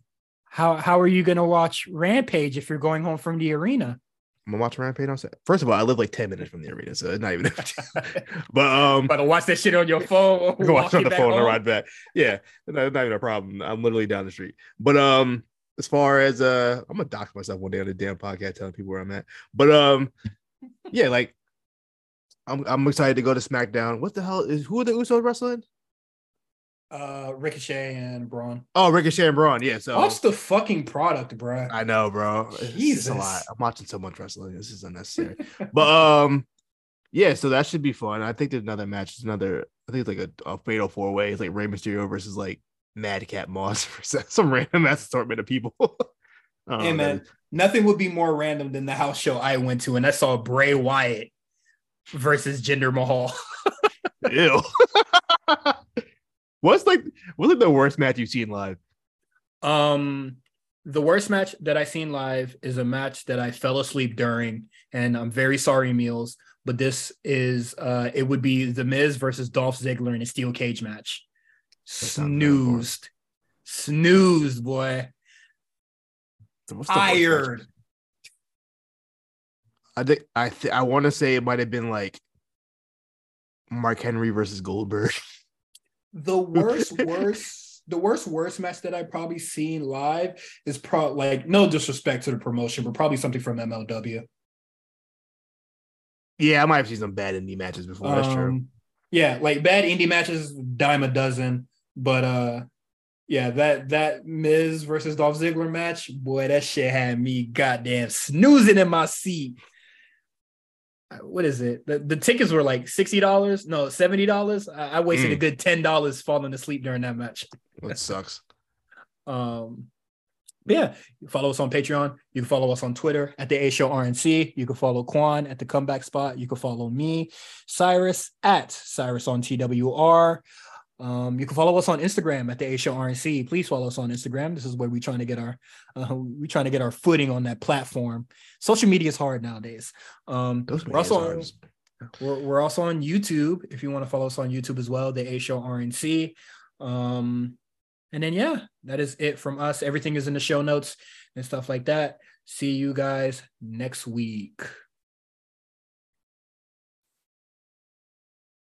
How how are you gonna watch Rampage if you're going home from the arena? I'm gonna watch Rampage on Saturday. First of all, I live like 10 minutes from the arena, so it's not even but um About to watch that shit on your phone. go watch on the phone and home? ride back. Yeah, not, not even a problem. I'm literally down the street. But um, as far as uh, I'm gonna dox myself one day on the damn podcast telling people where I'm at. But um, yeah, like I'm I'm excited to go to SmackDown. What the hell is who are the Usos wrestling? Uh, Ricochet and Braun. Oh, Ricochet and Braun. Yeah, so Watch the fucking product, bro. I know, bro. It's Jesus. a lot. I'm watching so much wrestling. This is unnecessary. but um, yeah. So that should be fun. I think there's another match. It's another. I think it's like a, a fatal four way. It's like Rey Mysterio versus like Madcap Moss versus some random ass assortment of people. Don't Hey man, nothing would be more random than the house show I went to, and I saw Bray Wyatt versus Jinder Mahal. Ew. What's like what's like the worst match you've seen live? Um, the worst match that I've seen live is a match that I fell asleep during, and I'm very sorry, Meals, but this is uh, it would be The Miz versus Dolph Ziggler in a steel cage match. sounds bad, boy. Snoozed, snoozed, boy. So what's the worst? Tired. I think I th- I want to say it might have been like Mark Henry versus Goldberg. The worst, worst, the worst, worst match that I've probably seen live is pro like no disrespect to the promotion, but probably something from MLW. yeah, I might have seen some bad indie matches before. That's true. Um, Yeah, like bad indie matches, dime a dozen. But uh yeah, that that Miz versus Dolph Ziggler match, boy, that shit had me goddamn snoozing in my seat. What is it? The, the tickets were like sixty dollars, no, seventy dollars. I, I wasted a Mm. good ten dollars falling asleep during that match. That sucks. Um, but yeah, follow us on Patreon. You can follow us on Twitter at the A Show RNC. You can follow Quan at the comeback spot. You can follow me, Cyrus at Cyrus on TWR. Um, you can follow us on Instagram at the A Show RNC. Please follow us on Instagram. This is where we're trying to get our uh, we're trying to get our footing on that platform. Social media is hard nowadays. Um, Those we're also on, we're, we're also on YouTube if you want to follow us on YouTube as well, the A Show RNC. Um, and then yeah, that is it from us. Everything is in the show notes and stuff like that. See you guys next week.